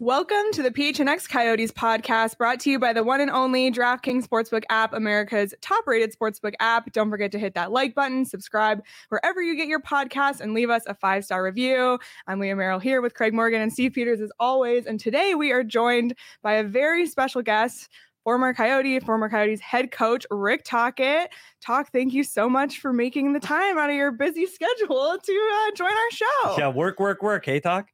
Welcome to the PHNX Coyotes podcast brought to you by the one and only DraftKings Sportsbook app, America's top rated sportsbook app. Don't forget to hit that like button, subscribe wherever you get your podcasts, and leave us a five star review. I'm Leah Merrill here with Craig Morgan and Steve Peters as always. And today we are joined by a very special guest, former Coyote, former Coyotes head coach, Rick Tocchet. Toc, thank you so much for making the time out of your busy schedule to uh, join our show. Yeah, work, work, work. Hey, Toc.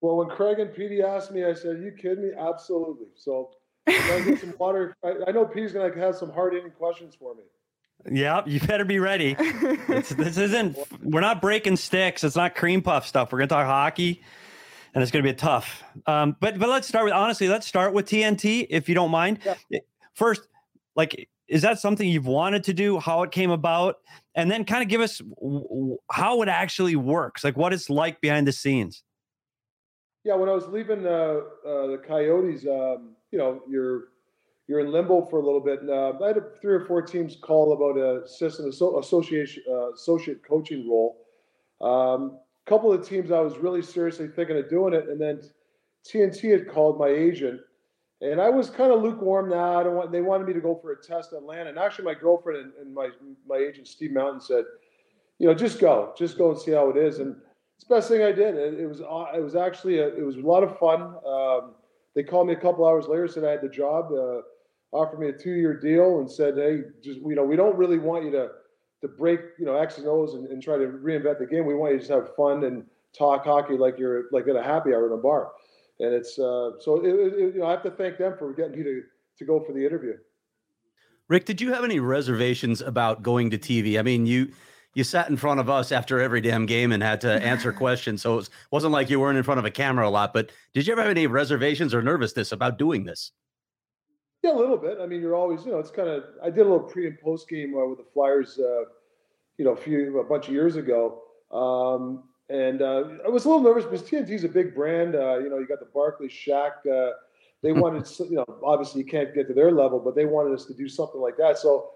Well, when Craig and Petey asked me, I said, "Are you kidding me? Absolutely." So, I get some water. I, I know Petey's going to have some hard-hitting questions for me. Yeah, you better be ready. this isn't. We're not breaking sticks. It's not cream puff stuff. We're going to talk hockey, and it's going to be tough. Um, but but let's start with honestly. Let's start with TNT, if you don't mind. Yeah. First, like, is that something you've wanted to do? How it came about, and then kind of give us how it actually works, like what it's like behind the scenes. Yeah, when I was leaving uh, uh, the Coyotes, um, you know, you're you're in limbo for a little bit. And, uh, I had three or four teams call about a assistant association uh, associate coaching role. A um, couple of teams I was really seriously thinking of doing it, and then TNT had called my agent, and I was kind of lukewarm. Now I don't want. They wanted me to go for a test in Atlanta, and actually my girlfriend and, and my my agent Steve Mountain said, you know, just go, just go and see how it is. And it's the best thing I did. It, it was it was actually a, it was a lot of fun. Um, they called me a couple hours later, said I had the job, uh, offered me a two year deal, and said, hey, just you know, we don't really want you to to break you know X and O's and, and try to reinvent the game. We want you to just have fun and talk hockey like you're like at a happy hour in a bar. And it's uh, so it, it, you know I have to thank them for getting me to to go for the interview. Rick, did you have any reservations about going to TV? I mean, you you sat in front of us after every damn game and had to answer questions. So it wasn't like you weren't in front of a camera a lot. But did you ever have any reservations or nervousness about doing this? Yeah, a little bit. I mean, you're always, you know, it's kind of. I did a little pre and post game uh, with the Flyers, uh, you know, a few a bunch of years ago, um, and uh, I was a little nervous because TNT is a big brand. Uh, you know, you got the Barkleys Shaq. Uh, they wanted, you know, obviously you can't get to their level, but they wanted us to do something like that. So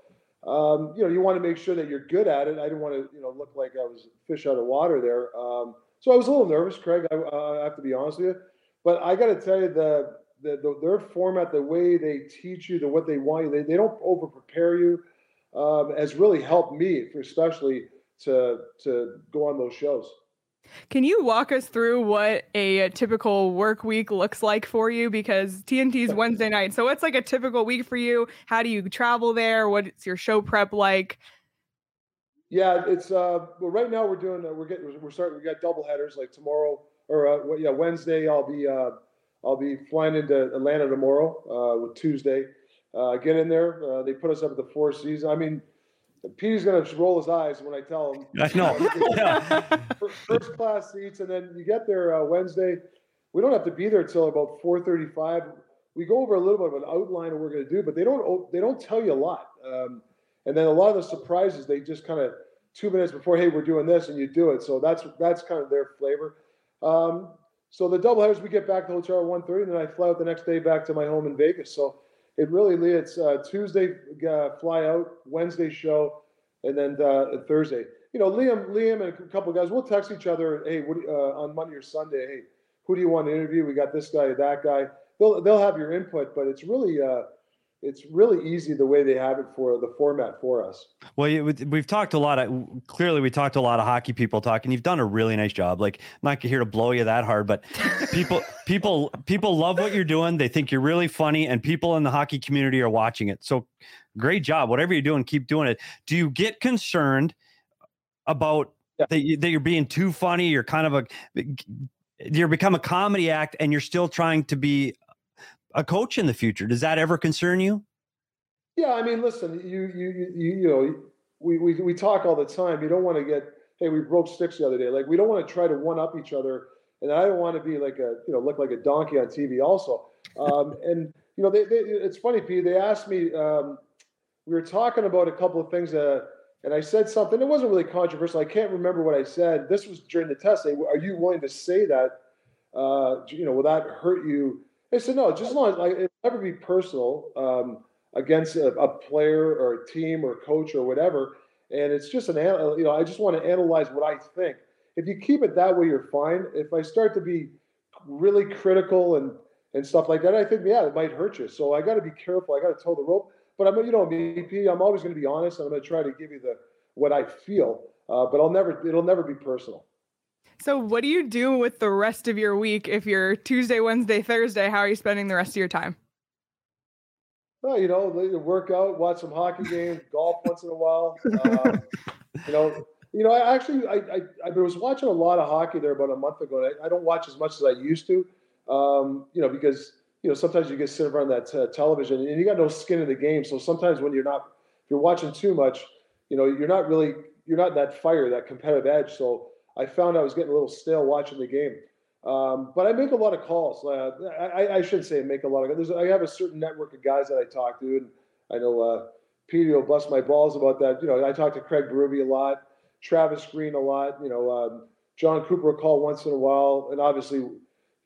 um, you know, you want to make sure that you're good at it. I didn't want to, you know, look like I was fish out of water there. Um, so I was a little nervous, Craig. I, uh, I have to be honest with you, but I got to tell you the, the, the, their format, the way they teach you, the what they want you, they, they don't over prepare you, um, has really helped me, especially to to go on those shows. Can you walk us through what a, typical work week looks like for you? Because TNT's Wednesday night. So what's like a typical week for you? How do you travel there? What's your show prep like? Yeah, it's uh well right now we're doing uh, we're getting we're starting we got double headers like tomorrow or uh, yeah Wednesday I'll be uh I'll be flying into Atlanta tomorrow uh with Tuesday. Uh get in there. Uh, they put us up at the Four Seasons. I mean Pete's gonna roll his eyes when I tell him. I know. first class seats, and then you get there uh, Wednesday. We don't have to be there until about four thirty-five. We go over a little bit of an outline of what we're going to do, but they don't they don't tell you a lot. Um, and then a lot of the surprises they just kind of two minutes before, hey, we're doing this, and you do it. So that's that's kind of their flavor. Um, so the double headers, we get back to the hotel at one thirty, and then I fly out the next day back to my home in Vegas. So it really, it's uh, Tuesday uh, fly out, Wednesday show, and then uh, Thursday. You know, Liam, Liam, and a couple guys, we'll text each other. Hey, what, uh, on Monday or Sunday, hey, who do you want to interview? We got this guy, that guy. They'll they'll have your input, but it's really uh, it's really easy the way they have it for the format for us. Well, we've talked a lot of clearly we talked to a lot of hockey people talking. You've done a really nice job. Like I'm not here to blow you that hard, but people people people love what you're doing. They think you're really funny, and people in the hockey community are watching it. So great job. Whatever you're doing, keep doing it. Do you get concerned about yeah. that, you, that you're being too funny? You're kind of a you're become a comedy act, and you're still trying to be a coach in the future. Does that ever concern you? Yeah, I mean, listen, you you you you know, we we we talk all the time. You don't want to get, hey, we broke sticks the other day. Like we don't want to try to one up each other, and I don't want to be like a you know look like a donkey on TV also. Um, and you know, they, they, it's funny, Pete. They asked me. Um, we were talking about a couple of things, uh, and I said something. It wasn't really controversial. I can't remember what I said. This was during the test. Are you willing to say that? Uh, you know, will that hurt you? I said no. Just long like, it never be personal. Um, against a, a, player or a team or a coach or whatever. And it's just an, you know, I just want to analyze what I think. If you keep it that way, you're fine. If I start to be really critical and and stuff like that, I think yeah, it might hurt you. So I got to be careful. I got to toe the rope. But I'm, you know, me, I'm always going to be honest. I'm going to try to give you the what I feel. Uh, but I'll never, it'll never be personal. So, what do you do with the rest of your week if you're Tuesday, Wednesday, Thursday? How are you spending the rest of your time? Well, you know, work out, watch some hockey games, golf once in a while. Um, you know, you know, I actually I, I, I was watching a lot of hockey there about a month ago. I, I don't watch as much as I used to, um, you know, because you know sometimes you get sit around that uh, television and you got no skin in the game. So sometimes when you're not, if you're watching too much, you know, you're not really you're not that fire, that competitive edge. So I found I was getting a little stale watching the game. Um, but I make a lot of calls. Uh, I, I, should say make a lot of. I have a certain network of guys that I talk to, and I know uh, Petey will bust my balls about that. You know, I talk to Craig Berube a lot, Travis Green a lot. You know, um, Jon Cooper will call once in a while, and obviously, you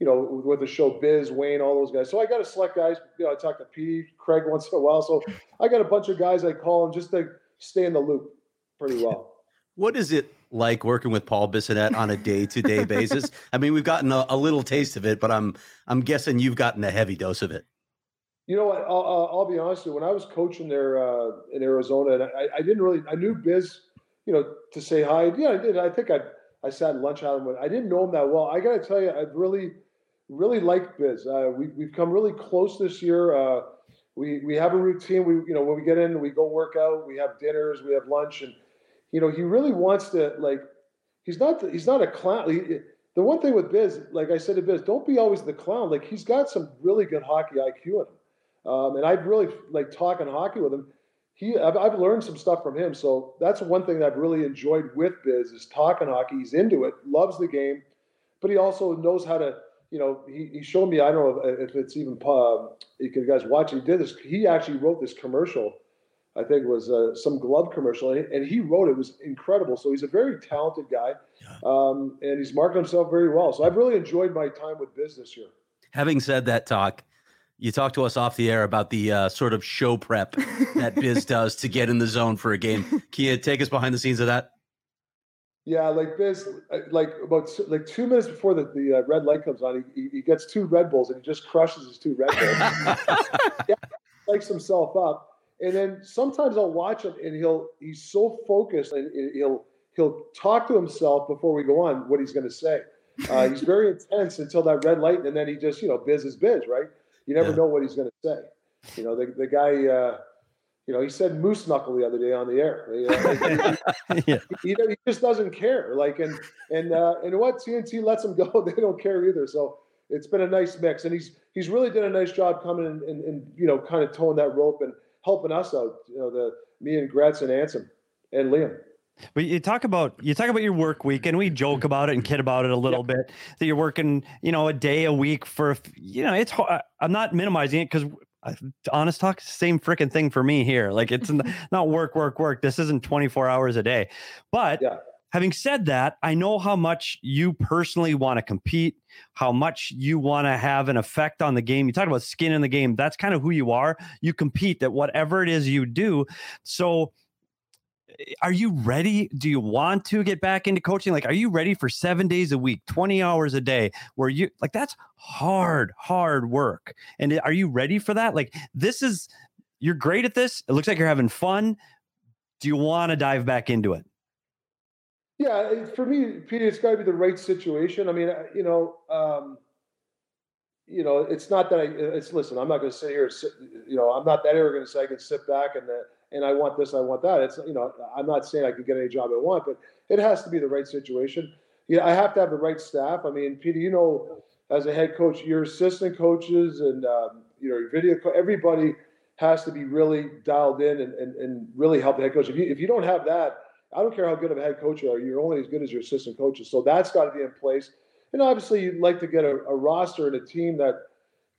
know, with the show Biz, Wayne, all those guys. So I got to select guys. You know, I talk to Petey, Craig once in a while. So I got a bunch of guys I call and just to stay in the loop pretty well. What is it like working with Paul Bissonnette on a day-to-day basis? I mean, we've gotten a, a, little taste of it, but I'm I'm guessing you've gotten a heavy dose of it. You know what? I'll, I'll be honest with you. When I was coaching there uh, in Arizona, and I, I, didn't really, I knew Biz, you know, to say hi. Yeah, I did. I think I I sat lunch out with. I didn't know him that well. I got to tell you, I really, really like Biz. Uh, we we've come really close this year. Uh, we we have a routine. We you know when we get in, we go work out. We have dinners. We have lunch and you know, he really wants to like. He's not. He's not a clown. He, the one thing with Biz, like I said to Biz, don't be always the clown. Like he's got some really good hockey IQ in him, um, and I've really like talking hockey with him. He, I've, I've learned some stuff from him. So that's one thing that I've really enjoyed with Biz is talking hockey. He's into it, loves the game, but he also knows how to. You know, he, he showed me. I don't know if, if it's even. Uh, you guys watch. He did this. He actually wrote this commercial I think was uh, some glove commercial, and he wrote it. it. was incredible. So he's a very talented guy, um, and he's marketed himself very well. So I've really enjoyed my time with Biz this year. Having said that, Toc. You talked to us off the air about the uh, sort of show prep that Biz does to get in the zone for a game. Can you take us behind the scenes of that? Yeah, like Biz, uh, like about like two minutes before the, the uh, red light comes on, he, he gets two Red Bulls and he just crushes his two Red Bulls. yeah, likes himself up and then sometimes I'll watch him, and he'll he's so focused, and he'll he'll talk to himself before we go on what he's going to say. Uh, he's very intense until that red light, and then he just you know biz is biz, right? You never yeah. know what he's going to say. You know the the guy. Uh, you know, he said moose knuckle the other day on the air. You know, he, yeah. he, he, he, just doesn't care. Like, and and uh, and what TNT lets him go, they don't care either. So it's been a nice mix, and he's he's really done a nice job coming and, and, and you know, kind of towing that rope and helping us out. You know, the me and Gretz and Anson and Liam. But you talk about you talk about your work week, and we joke about it and kid about it a little bit. That you're working, you know, a day a week for, you know, it's. I'm not minimizing it because, honest talk, same freaking thing for me here. Like it's not work, work, work. This isn't 24 hours a day, but yeah having said that, I know how much you personally want to compete, how much you want to have an effect on the game. You talk about skin in the game. That's kind of who you are. You compete at whatever it is you do. So, eh, are you ready? Do you want to get back into coaching? Like, are you ready for seven days a week, 20 hours a day, where you like that's hard, hard work? And are you ready for that? Like, this is you're great at this. It looks like you're having fun. Do you want to dive back into it? Yeah, for me, Peter, it's got to be the right situation. I mean, you know, um, you know, it's not that I. It's listen. I'm not going to sit here. Sit, you know, I'm not that arrogant to say I can sit back and uh, and I want this, I want that. It's you know, I'm not saying I can get any job I want, but it has to be the right situation. Yeah, I have to have the right staff. I mean, Peter, you know, as a head coach, your assistant coaches and um, you know, your video, co- everybody has to be really dialed in and, and, and really help the head coach. If you, if you don't have that, I don't care how good of a head coach you are, you're only as good as your assistant coaches. So that's got to be in place. And obviously, you'd like to get a, a roster and a team that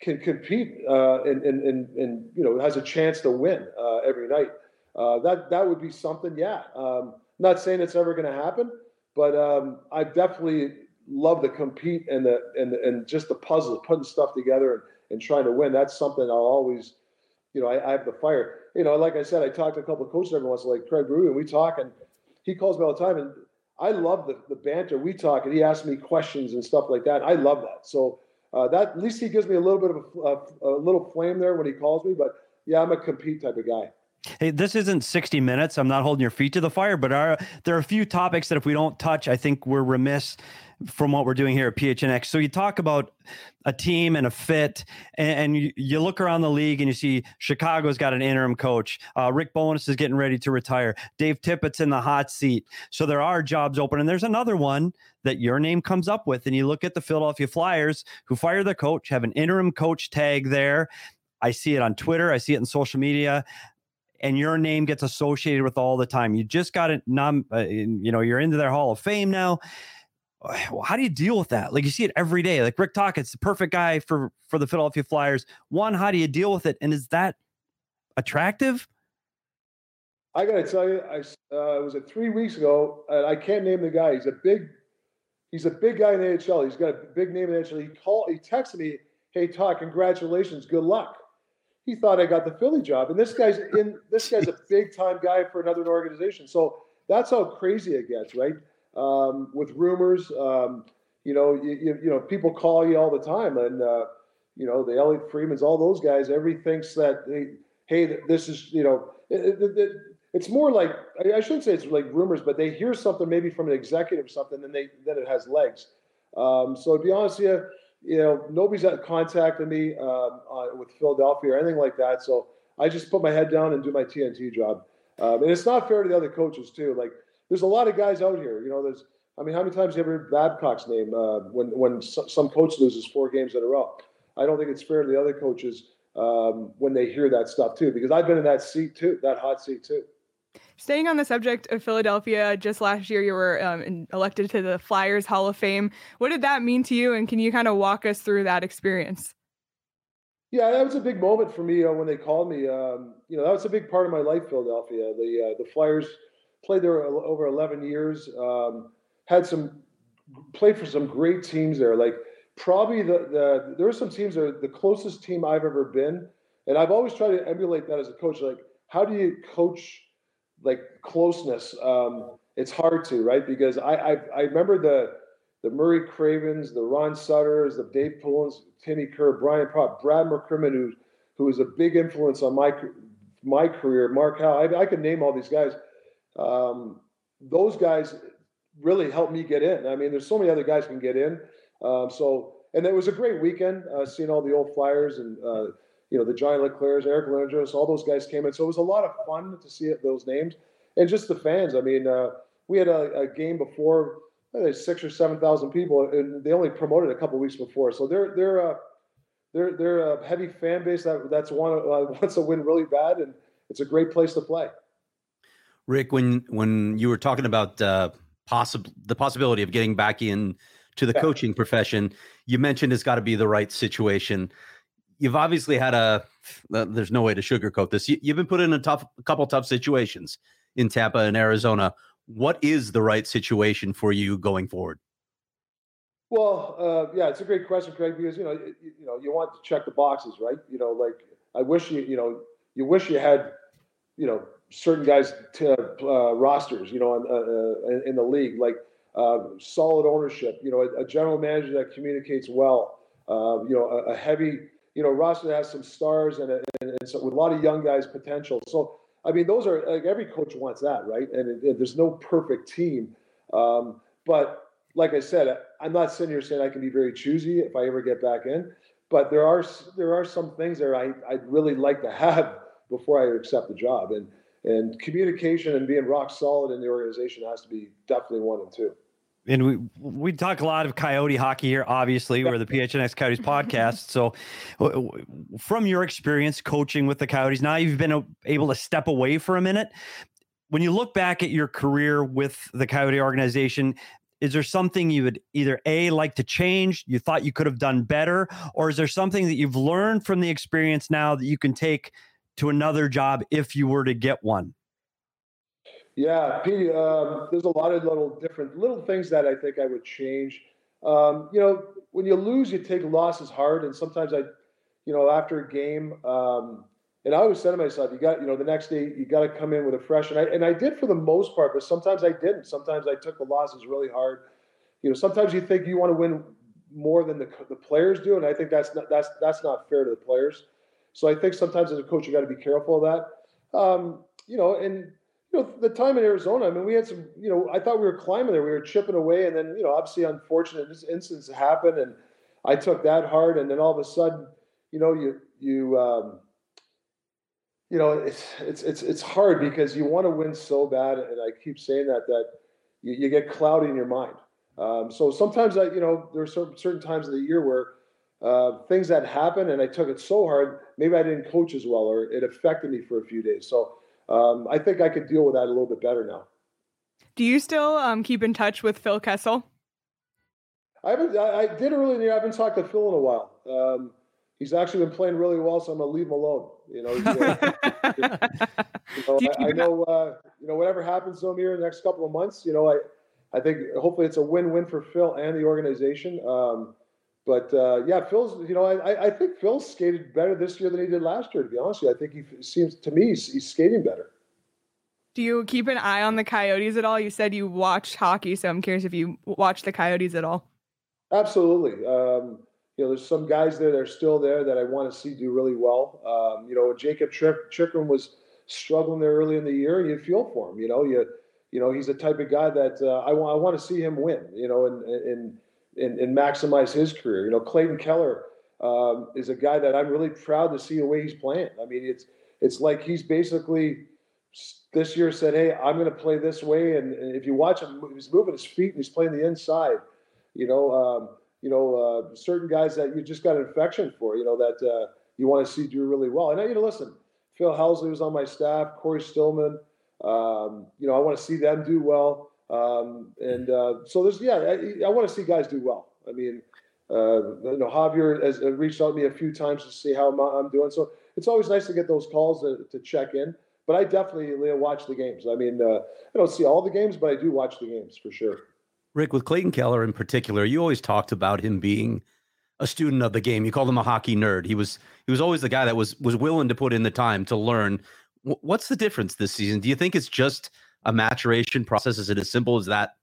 can compete uh, and, and, and, and, you know has a chance to win uh, every night. Uh, that that would be something. Yeah, um, not saying it's ever going to happen, but um, I definitely love to compete and the and and just the puzzle, putting stuff together and, and trying to win. That's something I'll always, you know, I, I have the fire. You know, like I said, I talk to a couple of coaches every once like Craig Berube, and we talk, and he calls me all the time, and I love the the banter. We talk, and he asks me questions and stuff like that. I love that. So uh, that at least he gives me a little bit of a, a, a little flame there when he calls me. But yeah, I'm a compete type of guy. Hey, this isn't 60 minutes. I'm not holding your feet to the fire, but are, there are a few topics that if we don't touch, I think we're remiss from what we're doing here at PHNX. So you talk about a team and a fit, and, and you, you, look around the league and you see Chicago's got an interim coach. Uh, Rick Bowness is getting ready to retire. Dave Tippett's in the hot seat. So there are jobs open, and there's another one that your name comes up with. And you look at the Philadelphia Flyers, who fire their coach, have an interim coach tag there. I see it on Twitter. I see it in social media and your name gets associated with all the time. You just got it, nom, uh, you know, you're into their Hall of Fame now. How do you deal with that? Like you see it every day. Like Rick Tocchet's the perfect guy for for the Philadelphia Flyers. One, how do you deal with it? And is that attractive? I got to tell you, I uh, was it three weeks ago, and I can't name the guy. He's a big, he's a big guy in the NHL. He's got a big name in the NHL. He called, he texted me, "Hey, Todd, congratulations, good luck." He thought I got the Philly job, and this guy's in. This guy's a big time guy for another organization. So that's how crazy it gets, right? Um, with rumors. Um, you know, you, you, you, know, people call you all the time, and uh, you know, the Elliotte Friedmans, all those guys. Every thinks that hey, hey, this is you know, it, it, it, it's more like I shouldn't say it's like rumors, but they hear something maybe from an executive or something, and they then it has legs. Um, so to be honest with you, you know, nobody's contacted me um, uh, with Philadelphia or anything like that. So I just put my head down and do my TNT job. Um, and it's not fair to the other coaches too. Like there's a lot of guys out here. You know, there's I mean, how many times have you ever heard Babcock's name uh, when when some coach loses four games in a row? I don't think it's fair to the other coaches um, when they hear that stuff too, because I've been in that seat too, that hot seat too. Staying on the subject of Philadelphia, just last year you were um, elected to the Flyers Hall of Fame. What did that mean to you, and can you kind of walk us through that experience? Yeah, that was a big moment for me uh, when they called me. Um, you know, that was a big part of my life, Philadelphia. The uh, the Flyers played there over 11 years. Um, had some played for some great teams there. Like probably the the there are some teams that are the closest team I've ever been, and I've always tried to emulate that as a coach. Like how do you coach like closeness? Um, it's hard to right because I, I I remember the the Murray Cravens, the Ron Sutters, the Dave Poulins, Timmy Kerr, Brian Propp, Brad McCrimmon, who who was a big influence on my my career. Mark Howe, I, I could name all these guys um, those guys really helped me get in. I mean, there's so many other guys can get in. Um, so, and it was a great weekend uh, seeing all the old Flyers and uh, you know the John LeClairs, Eric Lindros, all those guys came in. So it was a lot of fun to see those names and just the fans. I mean, uh, we had a, a game before six or seven thousand people, and they only promoted a couple weeks before. So they're they're uh, they're they're a heavy fan base that that's one uh, wants to win really bad, and it's a great place to play. Rick, when when you were talking about uh, possible the possibility of getting back in to the yeah. coaching profession, you mentioned it's got to be the right situation. You've obviously had a. Uh, there's no way to sugarcoat this. You, have been put in a tough, a couple tough situations in Tampa and Arizona. What is the right situation for you going forward? Well, uh, yeah, it's a great question, Craig, because you know, you, you know, you want to check the boxes, right? You know, like I wish you, you know, you wish you had, you know, certain guys to uh, rosters, you know, uh, uh in the league, like uh, solid ownership, you know, a, a, general manager that communicates well, uh, you know, a, a, heavy, you know, roster that has some stars and, a, and, and so with a lot of young guys potential. So, I mean, those are like every coach wants that, right? And it, it, there's no perfect team, um, but like I said, I'm not sitting here saying I can be very choosy if I ever get back in, but there are there are some things there I I'd really like to have before I accept the job, and and communication and being rock solid in the organization has to be definitely one and two. and we we talk a lot of coyote hockey here obviously. We're the phnx coyotes podcast. So from your experience coaching with the coyotes now you've been able to step away for a minute. When you look back at your career with the coyote organization is there something you would either a like to change you thought you could have done better or is there something that you've learned from the experience now that you can take to another job if you were to get one yeah, Pete, um, there's a lot of little different little things that I think I would change. Um, you know, when you lose, you take losses hard, and sometimes I, you know, after a game, um, and I always said to myself, you got, you know, the next day you got to come in with a fresh, and I and I did for the most part, but sometimes I didn't. Sometimes I took the losses really hard. You know, sometimes you think you want to win more than the the players do, and I think that's not that's that's not fair to the players. So I think sometimes as a coach, you got to be careful of that. Um, you know, and you know, the time in Arizona, I mean, we had some, you know, I thought we were climbing there. We were chipping away. And then, you know, obviously unfortunate this incidents happened. And I took that hard. And then all of a sudden, you know, you, you, um, you know, it's, it's, it's, it's hard because you want to win so bad. And I keep saying that, that you, you get cloudy in your mind. Um, so sometimes I, you know, there are certain, certain times of the year where uh, things that happened, and I took it so hard, maybe I didn't coach as well, or it affected me for a few days. So, um, I think I could deal with that a little bit better now. Do you still um, keep in touch with Phil Kessel? I haven't. I, I did earlier in the year. I haven't talked to Phil in a while. Um, he's actually been playing really well, so I'm gonna leave him alone. You know, uh, you know I, I, know. Uh, you know, whatever happens to him here in the next couple of months, you know, I, I think hopefully it's a win-win for Phil and the organization. Um, but uh, yeah, Phil's. You know, I, I think Phil skated better this year than he did last year. To be honest, with you. I think he seems to me he's, he's skating better. Do you keep an eye on the Coyotes at all? You said you watch hockey, so I'm curious if you watch the Coyotes at all. Absolutely. Um, you know, there's some guys there that are still there that I want to see do really well. Um, you know, Jakob Chychrun was struggling there early in the year. You feel for him. You know, you you know he's the type of guy that uh, I want I want to see him win. You know, and and and, and maximize his career. You know, Clayton Keller um, is a guy that I'm really proud to see the way he's playing. I mean, it's it's like he's basically this year said, "Hey, I'm going to play this way." And, and, if you watch him, he's moving his feet and he's playing the inside. You know, um, you know, uh, certain guys that you just got an affection for. You know that uh, you want to see do really well. And you know, listen, Phil Housley was on my staff, Cory Stillman. Um, you know, I want to see them do well. Um, and uh, so there's, yeah, I, I want to see guys do well. I mean, uh, you know, Javier has reached out to me a few times to see how I'm, I'm doing. So it's always nice to get those calls to, to check in. But I definitely watch the games. I mean, uh, I don't see all the games, but I do watch the games for sure. Rick, with Clayton Keller in particular, you always talked about him being a student of the game. You called him a hockey nerd. He was he was always the guy that was was willing to put in the time to learn. What's the difference this season? Do you think it's just a maturation process? Is it as simple as that?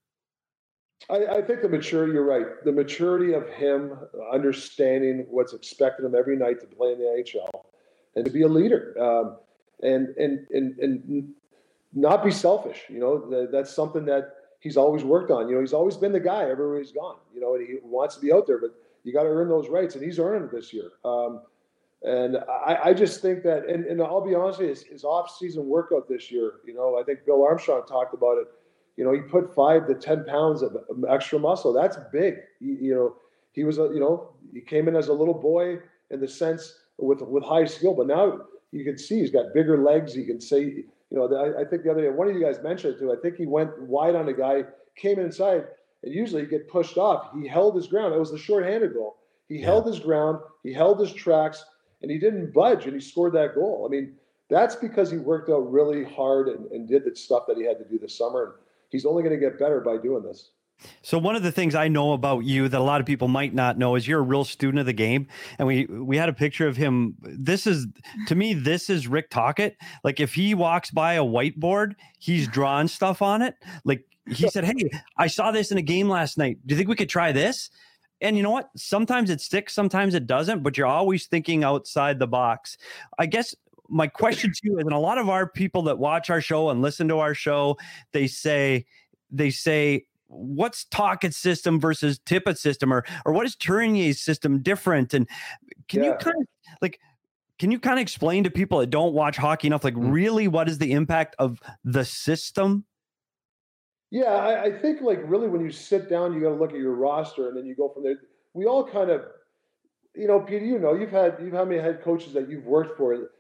I, I, think the maturity, you're right. The maturity of him understanding what's expected of him every night to play in the NHL and to be a leader um, and, and, and, and not be selfish. You know, that, that's something that he's always worked on. You know, he's always been the guy everywhere he's gone, you know, and he wants to be out there, but you got to earn those rights and he's earning it this year. Um, and I, I, just think that, and, and I'll be honest with you, his, his off-season workout this year, you know, I think Bill Armstrong talked about it. You know, he put five to ten pounds of extra muscle. That's big. He, you know, he was a, you know, he came in as a little boy in the sense with with high skill, but now you can see he's got bigger legs. He can say, you know, I, I think the other day one of you guys mentioned it too. I think he went wide on a guy, came inside, and usually he get pushed off. He held his ground. It was the short-handed goal. He yeah. held his ground. He held his tracks and he didn't budge and he scored that goal. I mean, that's because he worked out really hard and, and did the stuff that he had to do this summer. And he's only going to get better by doing this. So one of the things I know about you that a lot of people might not know is you're a real student of the game. And we we had a picture of him. This is to me, this is Rick Tocchet. Like if he walks by a whiteboard, he's drawing stuff on it. Like he said, Hey, I saw this in a game last night. Do you think we could try this? And you know what? Sometimes it sticks, sometimes it doesn't, but you're always thinking outside the box. I guess my question to you is, and a lot of our people that watch our show and listen to our show, they say, they say, what's Tocchet's system versus Tippett system, or or what is Tourigny's system different? And can yeah. you kind of like can you kind of explain to people that don't watch hockey enough, like mm. really what is the impact of the system? Yeah, I, I think like really when you sit down, you got to look at your roster and then you go from there. We all kind of, you know, Peter, you know, you've had you've had many head coaches that you've worked for.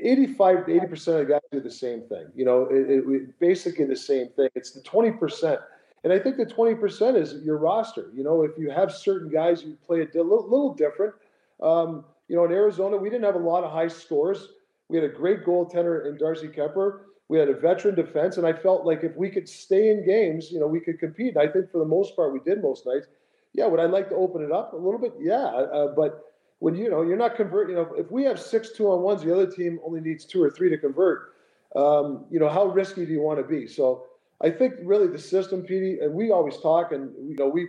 85 80 percent of the guys do the same thing. You know, it, it, basically the same thing. It's the 20 percent, and I think the 20 percent is your roster. You know, if you have certain guys you play a little, little different. Um, you know, in Arizona, we didn't have a lot of high scores. We had a great goaltender in Darcy Kuemper. We had a veteran defense, and I felt like if we could stay in games, you know, we could compete. And I think for the most part, we did most nights. Yeah, would I like to open it up a little bit? Yeah, uh, but when you know you're not converting, you know, if we have six two on ones, the other team only needs two or three to convert. Um, you know, how risky do you want to be? So I think really the system, Petey, and we always talk, and you know, we,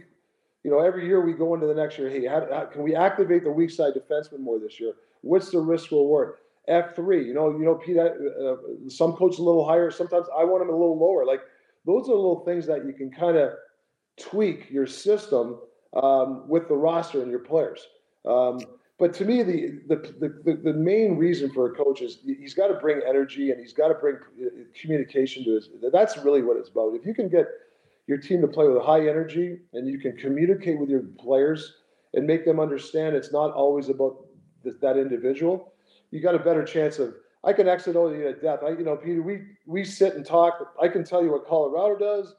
you know, every year we go into the next year. Hey, how, how can we activate the weak side defenseman more this year? What's the risk reward? F three, you know, you know, Pete. Uh, some coaches a little higher. Sometimes I want them a little lower. Like those are little things that you can kind of tweak your system um, with the roster and your players. Um, but to me, the, the the the main reason for a coach is he's got to bring energy and he's got to bring uh, communication to his. That's really what it's about. If you can get your team to play with high energy and you can communicate with your players and make them understand it's not always about that individual, you got a better chance of. I can you to death. I, you know, Peter, we we sit and talk. I can tell you what Colorado does,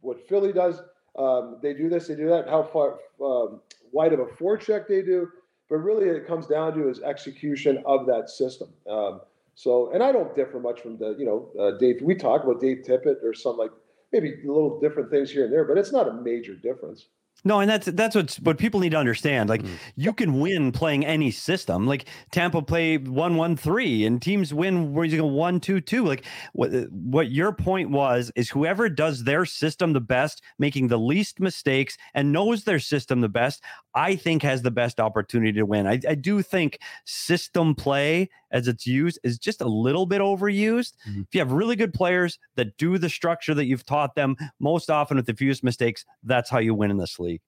what Philly does. Um, they do this, they do that. How far um, wide of a forecheck they do but really it comes down to is execution of that system. Um, so, and I don't differ much from the, you know, uh, Dave. We talk about Dave Tippett or some like maybe little different things here and there, but it's not a major difference. No, and that's that's what what people need to understand. Like mm. you can win playing any system. Like Tampa play one one three, and teams win where you go one two two. Like what what your point was is whoever does their system the best, making the least mistakes, and knows their system the best, I think has the best opportunity to win. I, I do think system play as it's used is just a little bit overused. Mm-hmm. If you have really good players that do the structure that you've taught them, most often with the fewest mistakes, that's how you win in this league.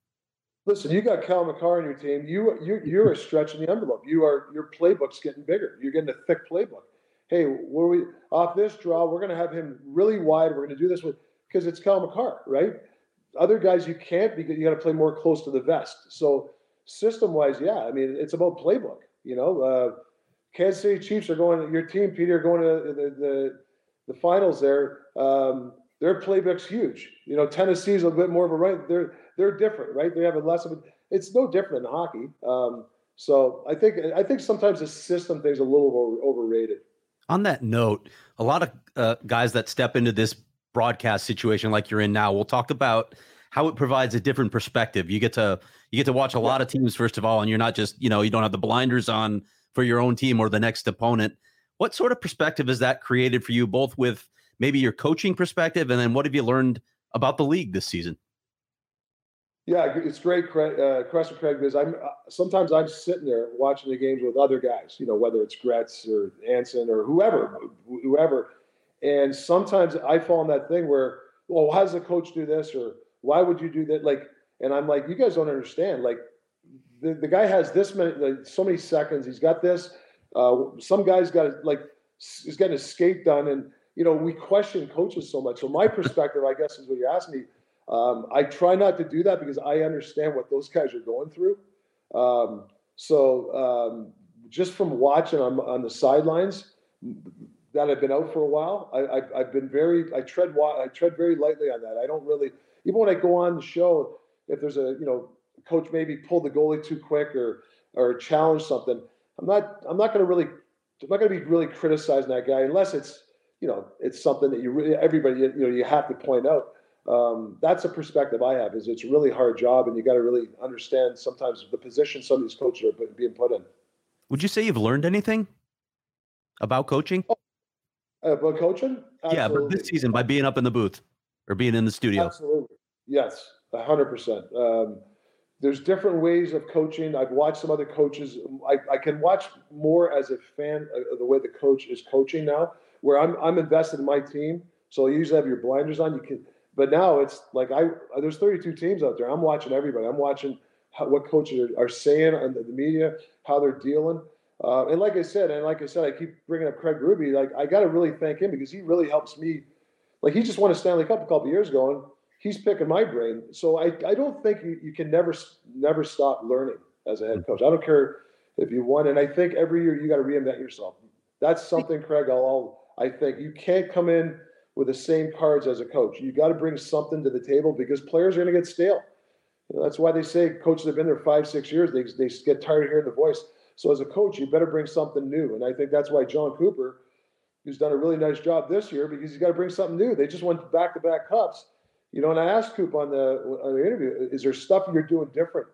Listen, you got Cal Makar on your team. You you you're stretching the envelope. You are your playbook's getting bigger. You're getting a thick playbook. Hey, where we off this draw, we're going to have him really wide. We're going to do this with because it's Cal Makar, right? Other guys you can't because you got to play more close to the vest. So system wise, yeah, I mean it's about playbook. You know, uh, Kansas City Chiefs are going. Your team, Peter, are going to the the, the finals there. Um, their playbook's huge. You know, Tennessee's a bit more of a right. They're they're different, right? They have a less of a. It's no different than hockey. Um, so I think I think sometimes the system thing's a little over, overrated. On that note, a lot of uh, guys that step into this broadcast situation like you're in now, we'll talk about how it provides a different perspective. You get to you get to watch a lot of teams first of all, and you're not just you know you don't have the blinders on for your own team or the next opponent. What sort of perspective has that created for you, both with maybe your coaching perspective, and then what have you learned about the league this season? Yeah, it's great, uh, question, Craig. Because I'm uh, sometimes I'm sitting there watching the games with other guys, you know, whether it's Gretz or Anson or whoever, whoever, and sometimes I fall in that thing where, well, how does the coach do this, or why would you do that? Like, and I'm like, you guys don't understand. Like, the, the guy has this many, like, so many seconds. He's got this. Uh, some guys got like he's getting his skate done, and you know we question coaches so much. So my perspective, I guess, is what you're asking me. Um, I try not to do that because I understand what those guys are going through. Um, so um, just from watching on, on the sidelines that I've been out for a while, I, have been very I tread I tread very lightly on that. I don't really even when I go on the show, if there's a you know coach maybe pulled the goalie too quick or or challenge something. I'm not I'm not going to really I'm not going to be really criticizing that guy unless it's you know it's something that you really everybody you know you have to point out. Um, that's a perspective I have. Is it's a really hard job, and you got to really understand sometimes the position some of these coaches are being put in. Would you say you've learned anything about coaching? Oh, about coaching? Absolutely. Yeah, but this season by being up in the booth or being in the studio. Absolutely. Yes, hundred um, percent there's different ways of coaching. I've watched some other coaches. I, I can watch more as a fan of the way the coach is coaching now, where I'm I'm invested in my team. So you usually have your blinders on. You can, but now it's like I there's 32 teams out there. I'm watching everybody. I'm watching how, what coaches are, are saying on the, the, media, how they're dealing. Uh, and like I said, and like I said, I keep bringing up Craig Berube. Like I got to really thank him because he really helps me Like he just won a Stanley Cup a couple years ago, he's picking my brain. So I, I don't think you, you can never never stop learning as a head mm-hmm. coach. I don't care if you won, and I think every year you got to reinvent yourself. That's something, Craig. I'll, I think you can't come in with the same cards as a coach. You got to bring something to the table because players are going to get stale. You know, that's why they say coaches have been there five, six years. They, they get tired of hearing the voice. So as a coach, you better bring something new. And I think that's why Jon Cooper, who's done a really nice job this year, because he's got to bring something new. They just went back to back cups. You know, and I asked Coop on the on the interview, is there stuff you're doing different?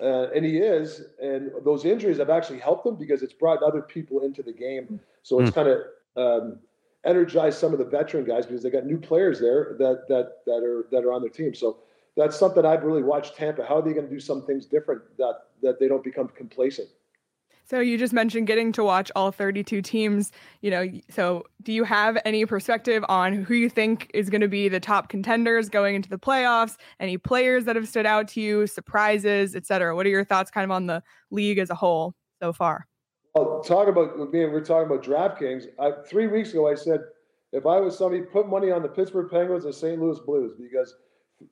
Uh, and he is. And those injuries have actually helped them because it's brought other people into the game. So it's mm. kind of um, energized some of the veteran guys because they got new players there that that that are that are on their team. So that's something I've really watched Tampa. How are they going to do some things different that that they don't become complacent? So you just mentioned getting to watch all 32 teams, you know, so do you have any perspective on who you think is going to be the top contenders going into the playoffs? Any players that have stood out to you, surprises, et cetera? What are your thoughts kind of on the league as a whole so far? Well, talk about me we're talking about DraftKings. I, three weeks ago, I said if I was somebody, put money on the Pittsburgh Penguins and St. Louis Blues because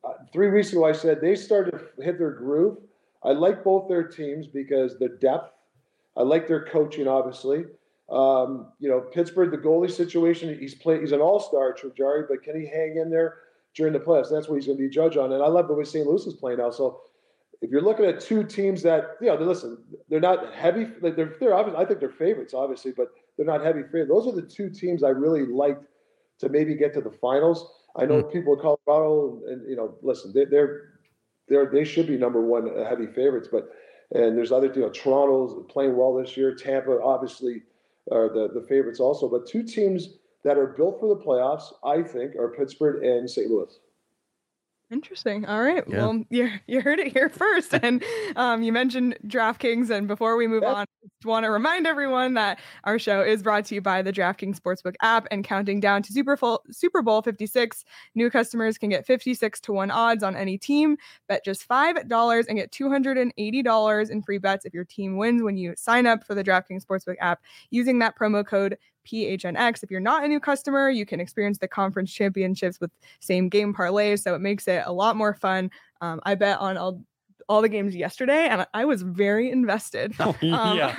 uh, three weeks ago I said they started to hit their groove. I like both their teams because the depth I like their coaching, obviously. Um, you know, Pittsburgh, the goalie situation, he's played, he's an all-star, Trajari, but can he hang in there during the playoffs? That's what he's going to be judged on. And I love the way St. Louis is playing now. So if you're looking at two teams that, you know, listen, they're not heavy. They're, they're obviously, I think they're favorites, obviously, but they're not heavy favorites. Those are the two teams I really liked to maybe get to the finals. I know mm-hmm. people in Colorado, and, and you know, listen, they, they're they're they should be number one heavy favorites, but and there's other, you know, Toronto's playing well this year. Tampa, obviously, are the, the favorites also. But two teams that are built for the playoffs, I think, are Pittsburgh and St. Louis. Interesting. All right. Yeah. Well, you you heard it here first, and um, you mentioned DraftKings. And before we move on, I want to remind everyone that our show is brought to you by the DraftKings Sportsbook app. And counting down to Super Bowl Super Bowl 56, new customers can get 56 to one odds on any team. Bet just five dollars and get 280 dollars in free bets if your team wins when you sign up for the DraftKings Sportsbook app using that promo code PHNX. If you're not a new customer, you can experience the conference championships with same game parlays. So it makes it a lot more fun. Um, I bet on all all the games yesterday and I was very invested. Oh, um, yeah.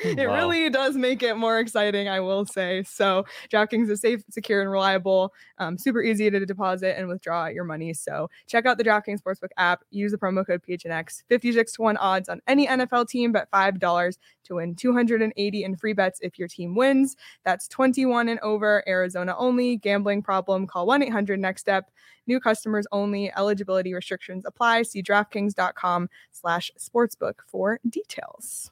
it wow. really does make it more exciting, I will say. So, DraftKings is safe, secure, and reliable, um, super easy to deposit and withdraw your money. So, check out the DraftKings Sportsbook app, use the promo code PHNX, 56 to 1 odds on any NFL team, but $5 to win 280 in free bets if your team wins. That's 21 and over, Arizona only. Gambling problem, call 1 800 NEXT STEP. New customers only. Eligibility restrictions apply. See DraftKings.com slash sportsbook for details.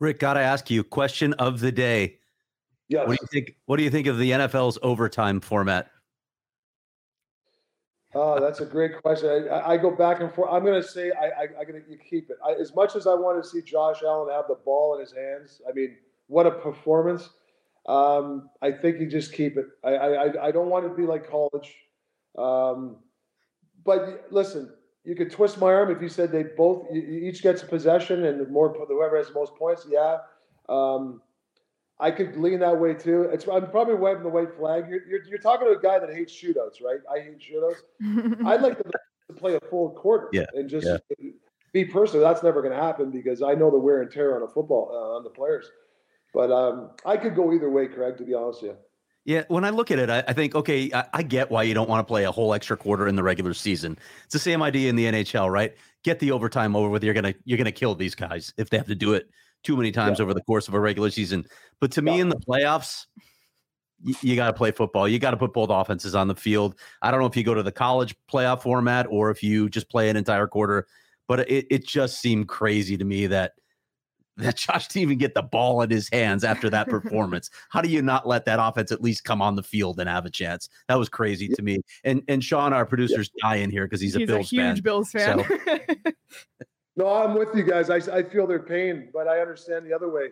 Rick, gotta ask you, question of the day. Yes. What do you think? What do you think of the NFL's overtime format? Oh, that's a great question. I, I go back and forth. I'm going to say I, I, I'm going to keep it. I, as much as I want to see Josh Allen have the ball in his hands, I mean, what a performance! Um, I think you just keep it. I, I, I don't want it to be like college. Um, but listen, you could twist my arm if you said they both each gets a possession and more whoever has the most points. Yeah, um, I could lean that way too. It's I'm probably waving the white flag. You're, you're, you're talking to a guy that hates shootouts, right? I hate shootouts. I'd like to, to play a full quarter yeah, and just yeah. be personal. That's never going to happen because I know the wear and tear on a football uh, on the players. But um, I could go either way, Craig. To be honest with you. Yeah, when I look at it, I, I think, okay, I, I, get why you don't want to play a whole extra quarter in the regular season. It's the same idea in the NHL, right? Get the overtime over with. You're gonna you're gonna kill these guys if they have to do it too many times yeah. over the course of a regular season. But to me, in the playoffs, you, you got to play football. You got to put both offenses on the field. I don't know if you go to the college playoff format or if you just play an entire quarter, but it, it just seemed crazy to me that that Josh didn't even get the ball in his hands after that performance. How do you not let that offense at least come on the field and have a chance? That was crazy to me. And and Sean, our producer's yeah. dying here because he's, he's, a Bills a huge fan. Bills fan. So. No, I'm with you guys. I, I feel their pain, but I understand the other way.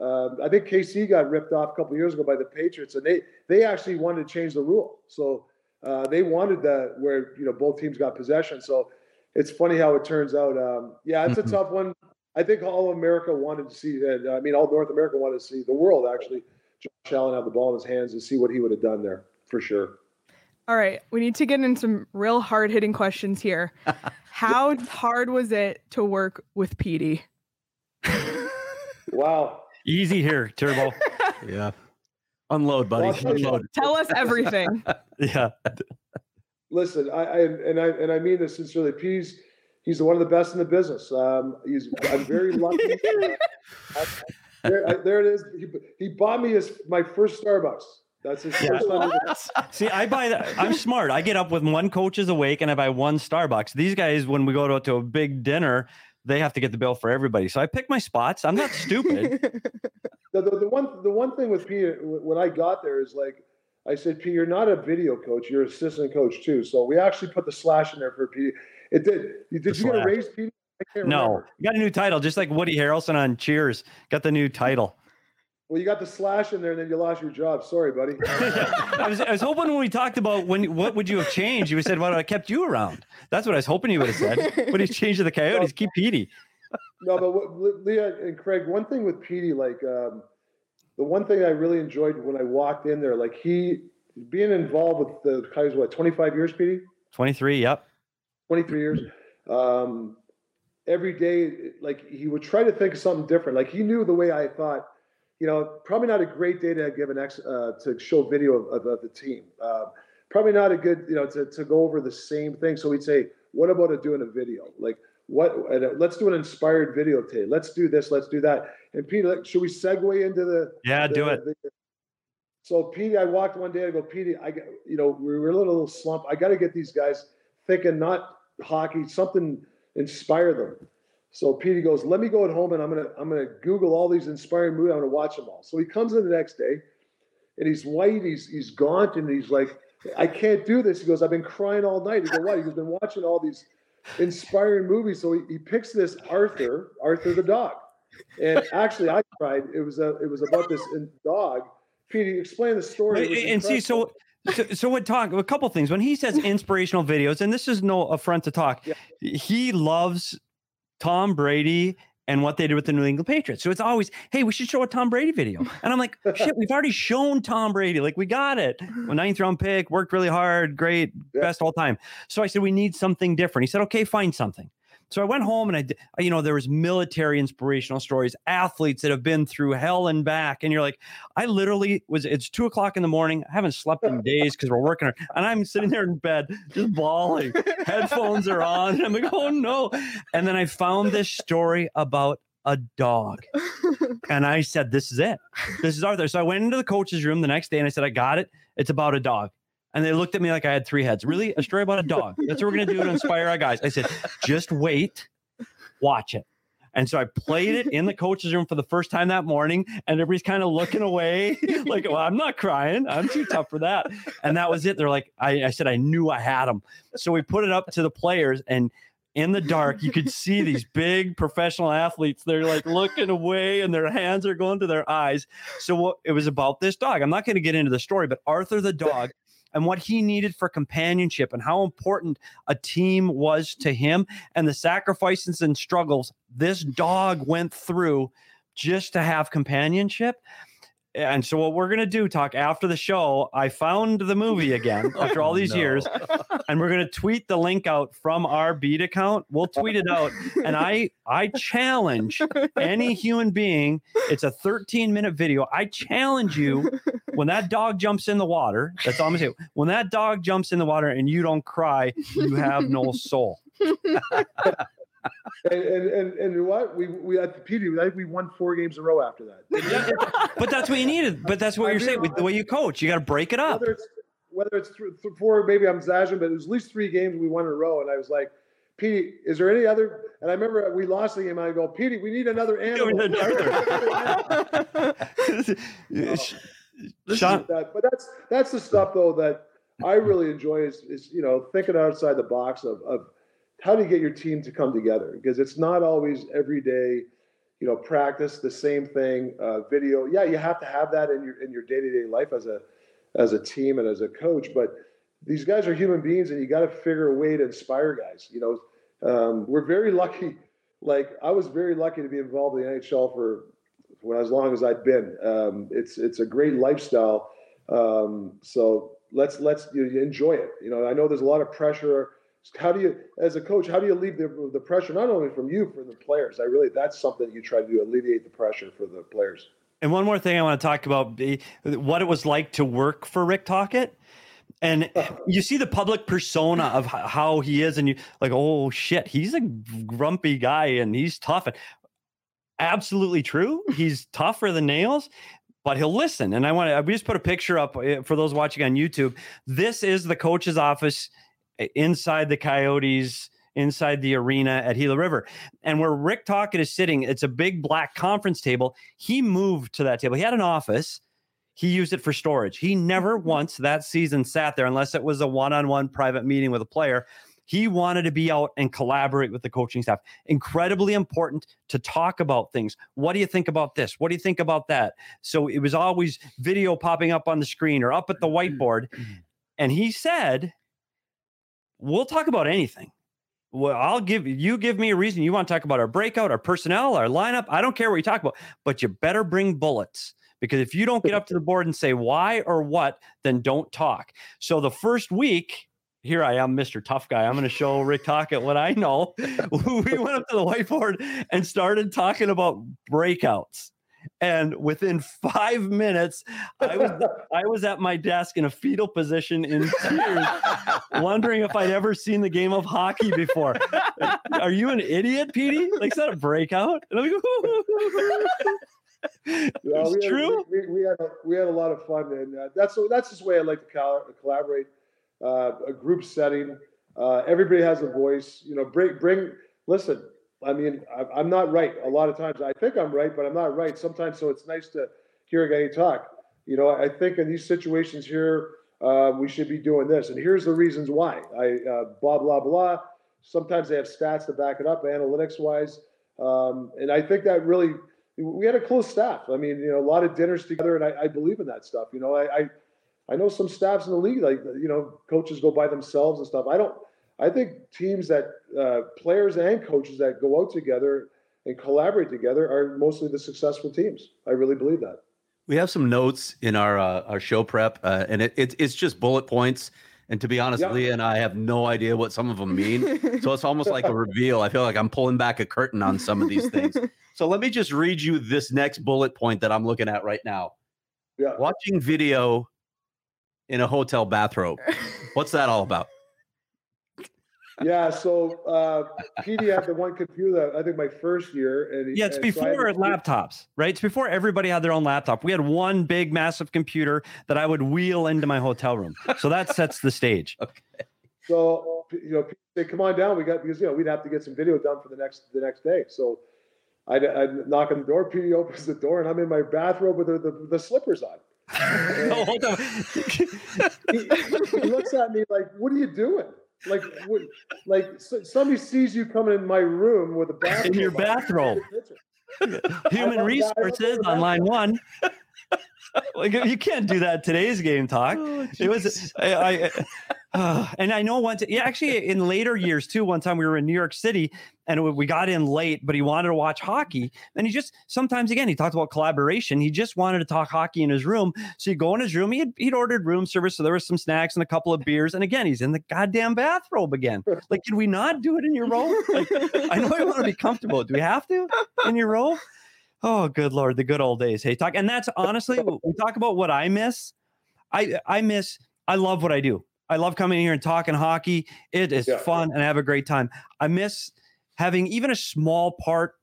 Um, I think KC got ripped off a couple years ago by the Patriots, and they they actually wanted to change the rule. So uh, they wanted that where you know both teams got possession. So it's funny how it turns out. Um, yeah, it's a mm-hmm. tough one. I think all of America wanted to see that. I mean, all North America wanted to see the world actually Josh Allen have the ball in his hands and see what he would have done there for sure. All right, we need to get in some real hard hitting questions here. How hard was it to work with Petey? Wow. Easy here, Turbo. Yeah. Unload, buddy. Well, tell Unload. Tell us everything. yeah. Listen, I, I and I and I mean this sincerely. P's he's one of the best in the business. Um, he's I'm very lucky. I- there, I- there it is. He, he bought me his my first Starbucks. That's his Yeah. first See, I buy that. I'm smart. I get up with one coach is awake and I buy one Starbucks. These guys, when we go to, to a big dinner, they have to get the bill for everybody. So I pick my spots. I'm not stupid. The, the, the one the one thing with P when I got there is like I said, P, you're not a video coach, you're assistant coach too. So we actually put the slash in there for P. It did. Did The you get a slash. raise, P? I can't No, remember. you got a new title, just like Woody Harrelson on Cheers got the new title. Well, you got the slash in there, and then you lost your job. Sorry, buddy. I was, I was hoping when we talked about when what would you have changed, you would said, "Well, I kept you around." That's what I was hoping you would have said. What he's changed to the Coyotes? Keep Petey. no, but what, Leah and Craig, one thing with Petey, like um, the one thing I really enjoyed when I walked in there, like he being involved with the Coyotes, what 25 years, Petey? Twenty three. Yep. 23 years. Um, every day, like he would try to think of something different. Like he knew the way I thought. You know, probably not a great day to give an ex uh, to show video of, of, of the team. Uh, probably not a good, you know, to, to go over the same thing. So we'd say, "What about it doing a video? Like what? And uh, let's do an inspired video today. Let's do this. Let's do that." And Peter, like, should we segue into the? Yeah, do it. the- so Petey, I walked one day. I go, Petey, I got, you know, we were a little, little slump. I got to get these guys thinking not hockey, something inspire them. So Petey goes, let me go at home and I'm gonna, I'm gonna Google all these inspiring movies. I'm gonna watch them all. So he comes in the next day, and he's white, he's he's gaunt, and he's like, I can't do this. He goes, I've been crying all night. He goes, what? He's been watching all these inspiring movies. So he, he picks this Arthur, Arthur the dog. And actually, I cried. It was a, it was about this dog. Petey, explain the story. It and see, so, so so what talk a couple things when he says inspirational videos, and this is no affront to Toc. Yeah. He loves Tom Brady and what they did with the New England Patriots. So it's always, hey, we should show a Tom Brady video. And I'm like, shit, we've already shown Tom Brady. Like we got it. Well, ninth round pick, worked really hard, great, Yeah. best all time. So I said, we need something different. He said, okay, find something. So I went home and I, you know, there was military inspirational stories, athletes that have been through hell and back, and you're like, I literally was. It's two o'clock in the morning. I haven't slept in days because we're working, and I'm sitting there in bed just bawling. Headphones are on. And I'm like, oh no! And then I found this story about a dog, and I said, this is it. This is Arthur. So I went into the coach's room the next day and I said, I got it. It's about a dog. And they looked at me like I had three heads. Really? A story about a dog. That's what we're going to do to inspire our guys. I said, just wait, watch it. And so I played it in the coach's room for the first time that morning, and everybody's kind of looking away, like, well, I'm not crying. I'm too tough for that. And that was it. They're like, I, I said, I knew I had them. So we put it up to the players, and in the dark, you could see these big professional athletes. They're like looking away, and their hands are going to their eyes. So what, it was about this dog. I'm not going to get into the story, but Arthur the dog and what he needed for companionship and how important a team was to him and the sacrifices and struggles this dog went through just to have companionship. And so what we're going to do Toc after the show, I found the movie again after all oh, these No. years and we're going to tweet the link out from our beat account. We'll tweet it out and I I challenge any human being. It's a 13 minute video. I challenge you when that dog jumps in the water. That's all I'm gonna say. When that dog jumps in the water and you don't cry, you have no soul. and, and, and, and what we we at the PD, I think we won four games in a row after that. But that's what you needed. But that's what I you're mean, saying with the way you coach. You got to break it up. Whether it's whether it's th- th- four, maybe I'm exaggerating, but it was at least three games we won in a row, and I was like, Petey, is there any other? And I remember we lost the game. I go, Petey, we need another animal. Oh. This Sean, that, but that's that's the stuff though that I really enjoy is, is you know thinking outside the box of, of how do you get your team to come together because it's not always every day you know practice the same thing uh, video yeah you have to have that in your in your day-to-day life as a as a team and as a coach but these guys are human beings and you got to figure a way to inspire guys you know um, we're very lucky like I was very lucky to be involved in the NHL for for as long as I've been. Um, it's it's a great lifestyle. Um, so let's let's you enjoy it. You know, I know there's a lot of pressure. How do you, as a coach, how do you leave the, the pressure not only from you for the players? I really that's something you try to do alleviate the pressure for the players. And one more thing I want to talk about what it was like to work for Rick Tocchet. And you see the public persona of how he is, and you like, oh shit, he's a grumpy guy and he's tough. and Absolutely true. He's tougher than nails, but he'll listen. And I want to, we just put a picture up eh, for those watching on YouTube. This is the coach's office inside the Coyotes inside the arena at Gila River. And where Rick Tocchet is sitting, it's a big black conference table. He moved to that table. He had an office. He used it for storage. He never mm-hmm. once that season sat there unless it was a one-on-one private meeting with a player. He wanted to be out and collaborate with the coaching staff. Incredibly important to talk about things. What do you think about this? What do you think about that? So it was always video popping up on the screen or up at the mm-hmm. whiteboard. Mm-hmm. And he said, We'll talk about anything well, I'll give you give me a reason you want to talk about our breakout, our personnel, our lineup. I don't care what you talk about, but you better bring bullets because if you don't get up to the board and say why or what, then don't talk. So the first week, here I am, Mr. Tough Guy. I'm going to show Rick Tocchet what I know. we went up to the whiteboard and started talking about breakouts and within five minutes i was i was at my desk in a fetal position in tears wondering if i'd ever seen the game of hockey before. Are you an idiot Petey? like is that a breakout? And I'm like, yeah, it's we true. we, we, had a, we had a lot of fun and uh, that's that's just the way i like to collaborate uh, a group setting. Uh, everybody has a voice you know bring bring listen I mean, I'm not right a lot of times. I think I'm right, but I'm not right sometimes. So it's nice to hear a guy talk. You know, I think in these situations here, uh, we should be doing this, and here's the reasons why. I uh, blah blah blah. Sometimes they have stats to back it up, analytics wise, um, and I think that really we had a close staff. I mean, you know, a lot of dinners together, and I, I believe in that stuff. You know, I, I I know some staffs in the league, like you know, coaches go by themselves and stuff. I don't. I think teams that uh, players and coaches that go out together and collaborate together are mostly the successful teams. I really believe that. We have some notes in our uh, our show prep, uh, and it, it, it's just bullet points. And to be honest, yeah. Leah and I have no idea what some of them mean. so it's almost like a reveal. I feel like I'm pulling back a curtain on some of these things. So let me just read you this next bullet point that I'm looking at right now. Yeah. Watching video in a hotel bathrobe. What's that all about? Yeah, so uh, PD had the one computer. I think my first year, and yeah, it's and before so laptops, right? It's before everybody had their own laptop. We had one big, massive computer that I would wheel into my hotel room. So that sets the stage. Okay. So you know, say, "Come on down." We got because you know we'd have to get some video done for the next the next day. So I'd knock on the door. PD opens the door, and I'm in my bathrobe with the, the, the slippers on. no, hold on. he, he looks at me like, "What are you doing?" Like like somebody sees you coming in my room with a bathrobe in your bathrobe. Human resources on line one. like you can't do that today's game talk. Oh, it was I, I uh, and I know time, yeah, actually in later years too. One time we were in New York City and we got in late, but he wanted to watch hockey. And he just sometimes again he talked about collaboration. He just wanted to talk hockey in his room. So he'd go in his room. He had, he'd ordered room service, so there was some snacks and a couple of beers. And again, he's in the goddamn bathrobe again. Like, did we not do it in your robe? Like, I know you want to be comfortable. Do we have to in your robe? Oh, good lord, the good old days. Hey, Toc, and that's honestly we talk about what I miss. I I miss. I love what I do. I love coming here and talking hockey. It is yeah. fun and I have a great time. I miss having even a small part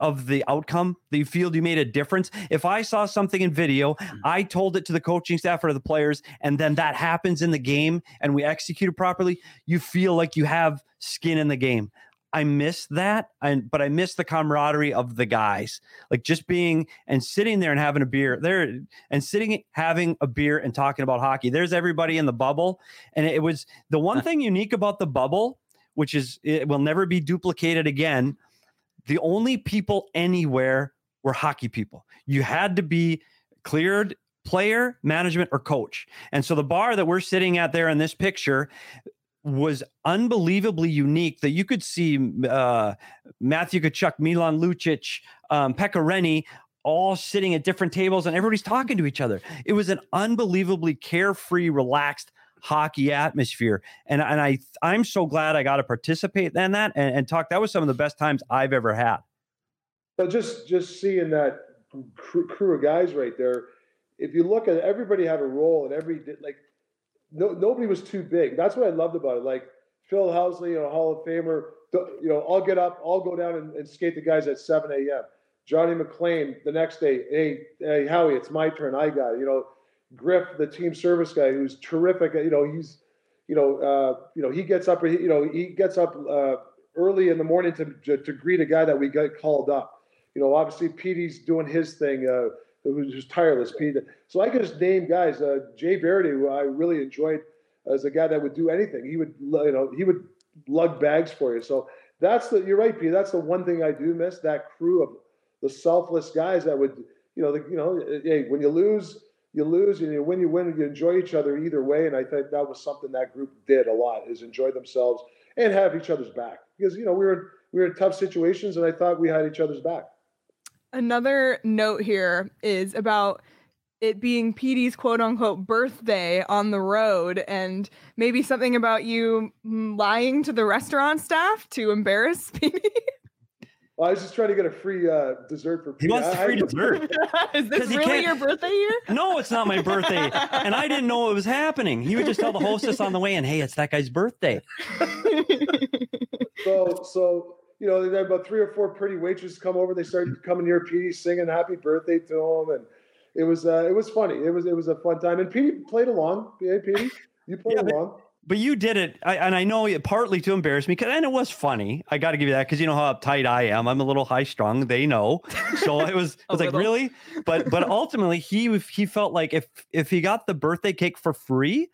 of the outcome that you feel you made a difference. If I saw something in video, mm. I told it to the coaching staff or to the players, and then that happens in the game and we execute it properly, you feel like you have skin in the game. I miss that, and but I miss the camaraderie of the guys, like just being and sitting there and having a beer there, and sitting having a beer and talking about hockey. There's everybody in the bubble, and it was the one thing unique about the bubble, which is it will never be duplicated again. The only people anywhere were hockey people. You had to be cleared player, management, or coach. And so the bar that we're sitting at there in this picture, was unbelievably unique that you could see uh, Matthew Tkachuk, Milan Lucic, um, Pekka Rinne all sitting at different tables and everybody's talking to each other. It was an unbelievably carefree, relaxed hockey atmosphere. And and I I'm so glad I got to participate in that and, and Toc. That was some of the best times I've ever had. So just just seeing that crew, crew of guys right there, if you look at everybody had a role and every like no nobody was too big. That's what I loved about it. Like Phil Housley, you know, Hall of Famer, you know, I'll get up, I'll go down and, and skate the guys at 7 a.m. Johnny MacLean the next day, hey, hey, Howie, it's my turn. I got it. You know, Griff, the team service guy, who's terrific. You know, he's, you know, uh, you know, he gets up, you know, he gets up uh, early in the morning to, to, to greet a guy that we got called up. You know, obviously Petey's doing his thing. Uh, who's just tireless, Pete. So I could just name guys. Uh, Jay Varady, who I really enjoyed as a guy that would do anything. He would, you know, he would lug bags for you. So that's the. You're right, Pete. That's the one thing I do miss. That crew of the selfless guys that would, you know, the, you know, hey, when you lose, you lose, and you win, you win. You enjoy each other either way, and I think that was something that group did a lot is enjoy themselves and have each other's back because you know we were we were in tough situations, and I thought we had each other's back. Another note here is about it being Petey's quote unquote birthday on the road and maybe something about you lying to the restaurant staff to embarrass Petey. Well, I was just trying to get a free uh, dessert for He wants a free dessert. Is this 'Cause he really can't- your birthday year? No, it's not my birthday. and I didn't know it was happening. He would just tell the hostess on the way and hey, it's that guy's birthday. So, so you know, they had about three or four pretty waitresses come over. They started coming near Petey, singing "Happy Birthday" to him, and it was uh, it was funny. It was it was a fun time, and Petey played along. Hey, Petey, you played Yeah, but- along. But you did it, I, and I know it partly to embarrass me, because and it was funny. I got to give you that because you know how uptight I am. I'm a little high strung. They know, so it was. I was like, really? But but ultimately, he he felt like if if he got the birthday cake for free,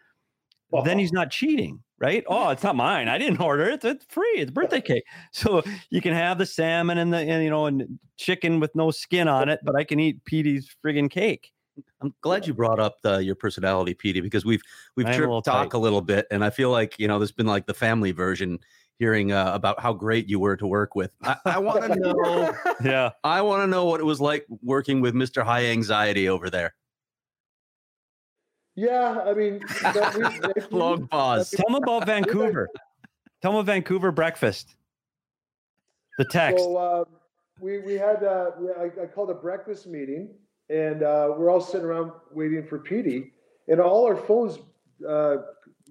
then he's not cheating, right? Oh, it's not mine. I didn't order it. It's free. It's birthday cake. So you can have the salmon and the and, you know and chicken with no skin on it, but I can eat Petey's friggin' cake. I'm glad you brought up the, your personality, Petey, because we've we've I a tripped little talk a little bit, and I feel like you know there's been like the family version hearing uh, about how great you were to work with. I, I want to know. Yeah. I want to know what it was like working with Mr. High Anxiety over there. Yeah, I mean, that we- Long pause. Tell them about Vancouver. Tell them about Vancouver breakfast. The text. So uh, we we had uh, we, I, I called a breakfast meeting, and uh, we're all sitting around waiting for Petey, and all our phones uh,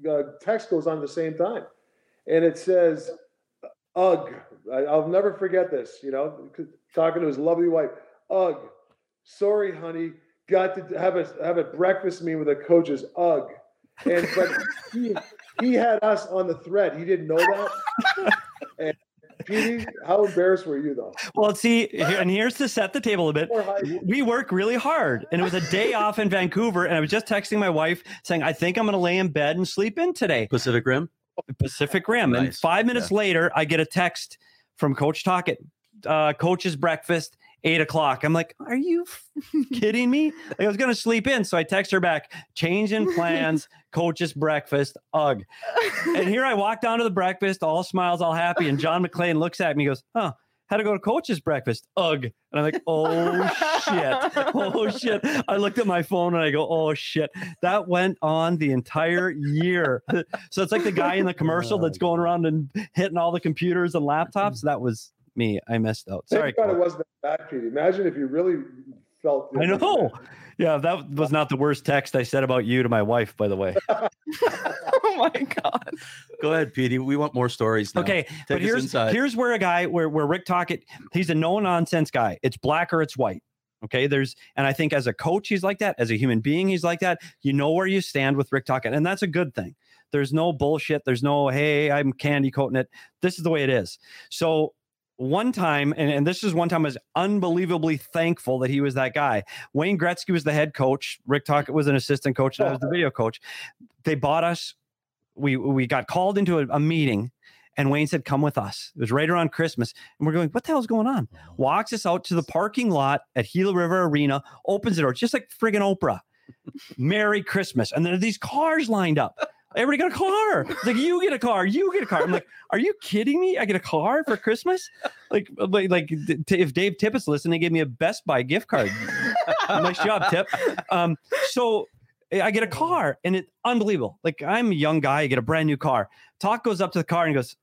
uh, text goes on at the same time, and it says, "Ugh." I, I'll never forget this. You know, talking to his lovely wife. Ugh. Sorry, honey. Got to have a have a breakfast meeting with the coaches. Ugh. And but he, he had us on the thread. He didn't know that. and Petey, how embarrassed were you though? Well, see, and here's to set the table a bit. We work really hard, and it was a day off in Vancouver. And I was just texting my wife saying, "I think I'm going to lay in bed and sleep in today." Pacific Rim. Pacific Rim. And five minutes later, I get a text from Coach Tocchet, uh, Coach's breakfast, eight o'clock. I'm like, "Are you kidding me?" Like, I was going to sleep in, so I text her back, "Change in plans, Coach's breakfast, ugh." And here I walk down to the breakfast, all smiles, all happy. And John MacLean looks at me and goes, Huh, had to go to coach's breakfast. Ugh. And I'm like, Oh shit. Oh shit. I looked at my phone and I go, Oh shit. That went on the entire year. so it's like the guy in the commercial that's going around and hitting all the computers and laptops. That was me. I messed out. Sorry. Thank God it wasn't that bad, Petey. Imagine if you really felt. I know. Yeah, that was not the worst text I said about you to my wife, by the way. oh my god. Go ahead, Petey. We want more stories. Now. Okay, but here's inside. here's where a guy where where Rick Tocchet, he's a no nonsense guy. It's black or it's white. Okay, there's and I think as a coach he's like that. As a human being he's like that. You know where you stand with Rick Tocchet, and that's a good thing. There's no bullshit. There's no hey I'm candy coating it. This is the way it is. So one time, and, and this is one time I was unbelievably thankful that he was that guy. Wayne Gretzky was the head coach. Rick Tocchet was an assistant coach, and I was the oh. video coach. They bought us. We we got called into a, a meeting, and Wayne said, "Come with us." It was right around Christmas, and we're going, "What the hell's going on?" Walks us out to the parking lot at Gila River Arena, opens the door, just like friggin' Oprah. Merry Christmas, and there are these cars lined up. Everybody got a car. It's like you get a car, you get a car. I'm like, are you kidding me? I get a car for Christmas? Like, like, like t- if Dave Tippett's listening, they gave me a Best Buy gift card. nice job, Tip. Um, so I get a car and it's unbelievable. Like I'm a young guy, I get a brand new car. Toc goes up to the car and goes,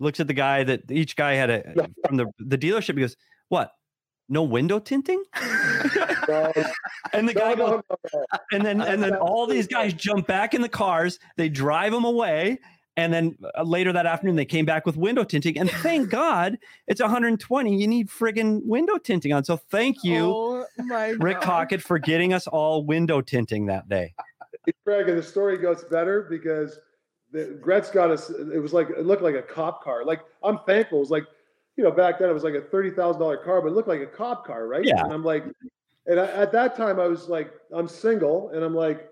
looks at the guy that each guy had a from the, the dealership. He goes, What? No window tinting? and the guy goes, and then and then all these guys jump back in the cars, they drive them away. And then uh, later that afternoon, they came back with window tinting. And thank God it's 120. You need friggin' window tinting on. So thank you, Oh my Rick God. Tocchet, for getting us all window tinting that day. Craig, and the story gets better because the Gretz got us. It was like it looked like a cop car. Like I'm thankful. It was like, you know, back then it was like a thirty thousand dollar car, but it looked like a cop car, right? Yeah. And I'm like, and I, at that time I was like, I'm single, and I'm like,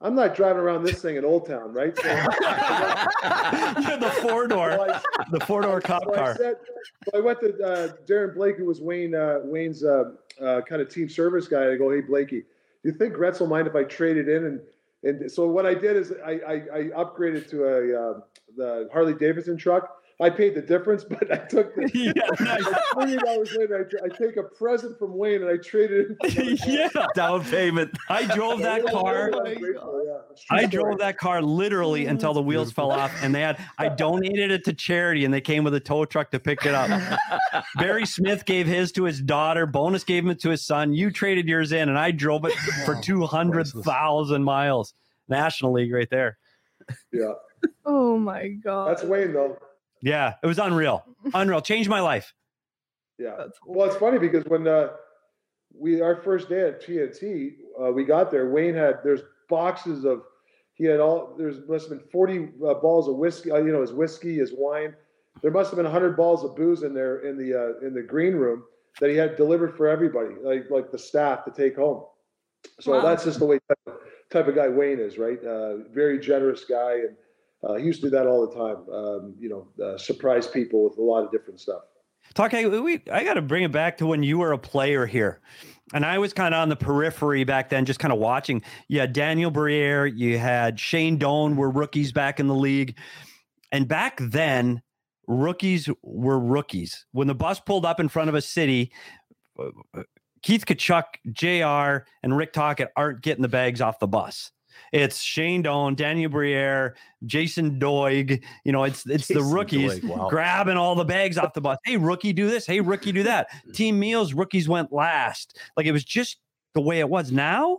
I'm not driving around this thing in Old Town, right? So, Yeah, the four door, I- the four door cop so I car. said, so I went to uh, Darren Blake, who was Wayne uh, Wayne's uh, uh, kind of team service guy. I go, hey Blakey, do you think Gretz will mind if I traded in? And and so what I did is I I, I upgraded to a uh, the Harley Davidson truck. I paid the difference, but I took the. yeah, nice. Twenty dollars later, I, I take a present from Wayne and I traded it. yeah. Down payment. I drove that car. I'm grateful, yeah. It's a true I drove that car literally mm-hmm. until the wheels fell off, and they had I donated it to charity, and they came with a tow truck to pick it up. Barry Smith gave his to his daughter. Bonus gave it to his son. You traded yours in, and I drove it for oh, two hundred thousand miles. National League, right there. Yeah, Oh my God. that's Wayne though. Yeah, it was unreal, unreal. Changed my life. Yeah. That's Well, it's funny because when uh, we our first day at TNT, uh, we got there. Wayne had there's boxes of he had all there's must have been 40 uh, balls of whiskey. Uh, you know, his whiskey, his wine. There must have been 100 balls of booze in there in the uh, in the green room that he had delivered for everybody, like like the staff to take home. So Wow. that's just the way type of, type of guy Wayne is, right? Uh, very generous guy, and uh, used to do that all the time. Um, you know, uh, surprise people with a lot of different stuff. Toc, I, we, I got to bring it back to when you were a player here. And I was kind of on the periphery back then, just kind of watching. You had Daniel Briere, you had Shane Doan, were rookies back in the league. And back then, rookies were rookies. When the bus pulled up in front of a city, uh, Keith Tkachuk, JR, and Rick Tocchet aren't getting the bags off the bus. It's Shane Doan, Daniel Briere, Jason Doig. You know, it's it's the Jason rookies Doig, wow. grabbing all the bags off the bus. Hey, rookie, do this. Hey, rookie, do that. Team meals, rookies went last. Like it was just the way it was. Now,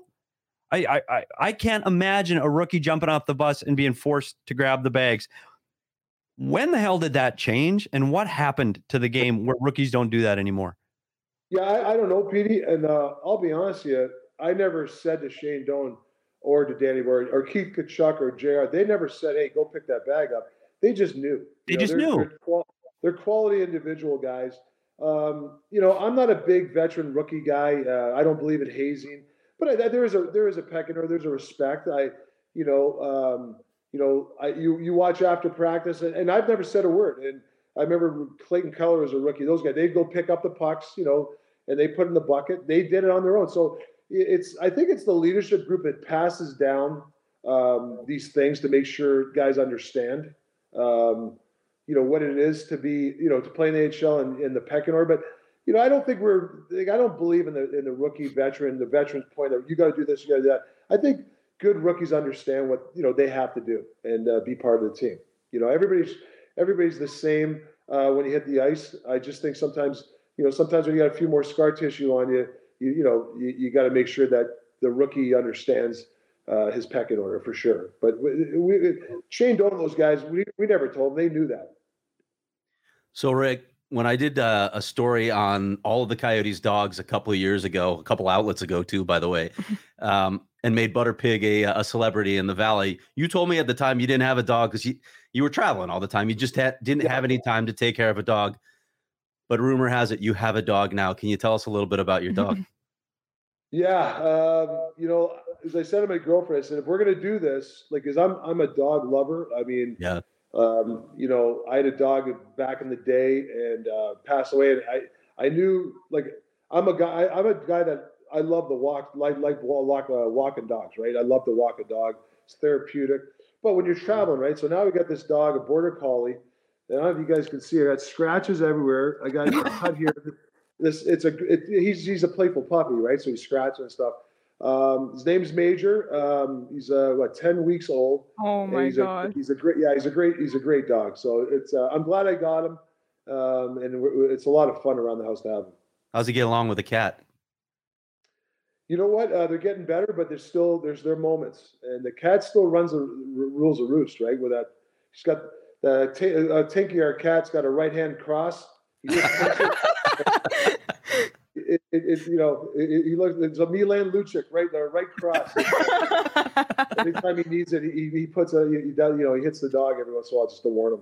I I I, I can't imagine a rookie jumping off the bus and being forced to grab the bags. When the hell did that change? And what happened to the game where rookies don't do that anymore? Yeah, I, I don't know, Petey, and uh, I'll be honest with you. I never said to Shane Doan or to Danny Bird or Keith Tkachuk or Jr. They never said, "Hey, go pick that bag up." They just knew. They You know, just they're, knew. They're, qual- they're quality individual guys. Um, you know, I'm not a big veteran rookie guy. Uh, I don't believe in hazing, but I, there is a there is a pecking order. There's a respect. I, you know, um, you know, I, you you watch after practice, and, and I've never said a word. And I remember Clayton Keller as a rookie. Those guys, they'd go pick up the pucks, you know, and they put in the bucket. They did it on their own. So it's I think it's the leadership group that passes down um, these things to make sure guys understand, um, you know, what it is to be, you know, to play in the NHL and in the pecking order. But you know, I don't think we're. Like, I don't believe in the in the rookie veteran, the veteran's point of you got to do this, you got to do that. I think good rookies understand what you know they have to do and uh, be part of the team. You know, everybody's everybody's the same uh, when you hit the ice. I just think sometimes, you know, sometimes when you got a few more scar tissue on you, you you know, you, you got to make sure that the rookie understands uh, his pecking order for sure. But we, we, Shane Doan, those guys, we, we never told them. They knew that. So, Rick, when I did uh, a story on all of the Coyotes dogs a couple of years ago, a couple outlets ago too, by the way, um, and made Butter Pig a, a celebrity in the Valley, you told me at the time you didn't have a dog because you, you were traveling all the time. You just had, didn't have any time to take care of a dog. But rumor has it you have a dog now. Can you tell us a little bit about your dog? Yeah, um, you know, as I said to my girlfriend, I said if we're gonna do this, like, cause I'm I'm a dog lover. I mean, Yeah. um, you know, I had a dog back in the day and uh, passed away, and I I knew like I'm a guy. I'm a guy that I love the walk, like like walk uh, walking dogs, right? I love to walk a dog. It's therapeutic. But when you're traveling, right? So now we got this dog, a border collie. And I don't know if you guys can see. I got scratches everywhere. I got a cut here. This it's a it, he's he's a playful puppy, right? So he's scratching and stuff. Um, his name's Major. Um, he's uh, what ten weeks old. Oh my he's god. A, he's a great yeah. He's a great he's a great dog. So it's uh, I'm glad I got him, um, and it's a lot of fun around the house to have him. How's he get along with the cat? You know what? Uh, they're getting better, but there's still there's their moments, and the cat still runs the r- rules of roost, right? With that, she's got the t- uh, Tinky, our cat's got a right hand cross. He just puts it, it, you know, he looks. It's a Milan Lucic, right? there, right cross. Anytime he needs it, he, he puts a. He does, you know, he hits the dog every once in a while just to warn him.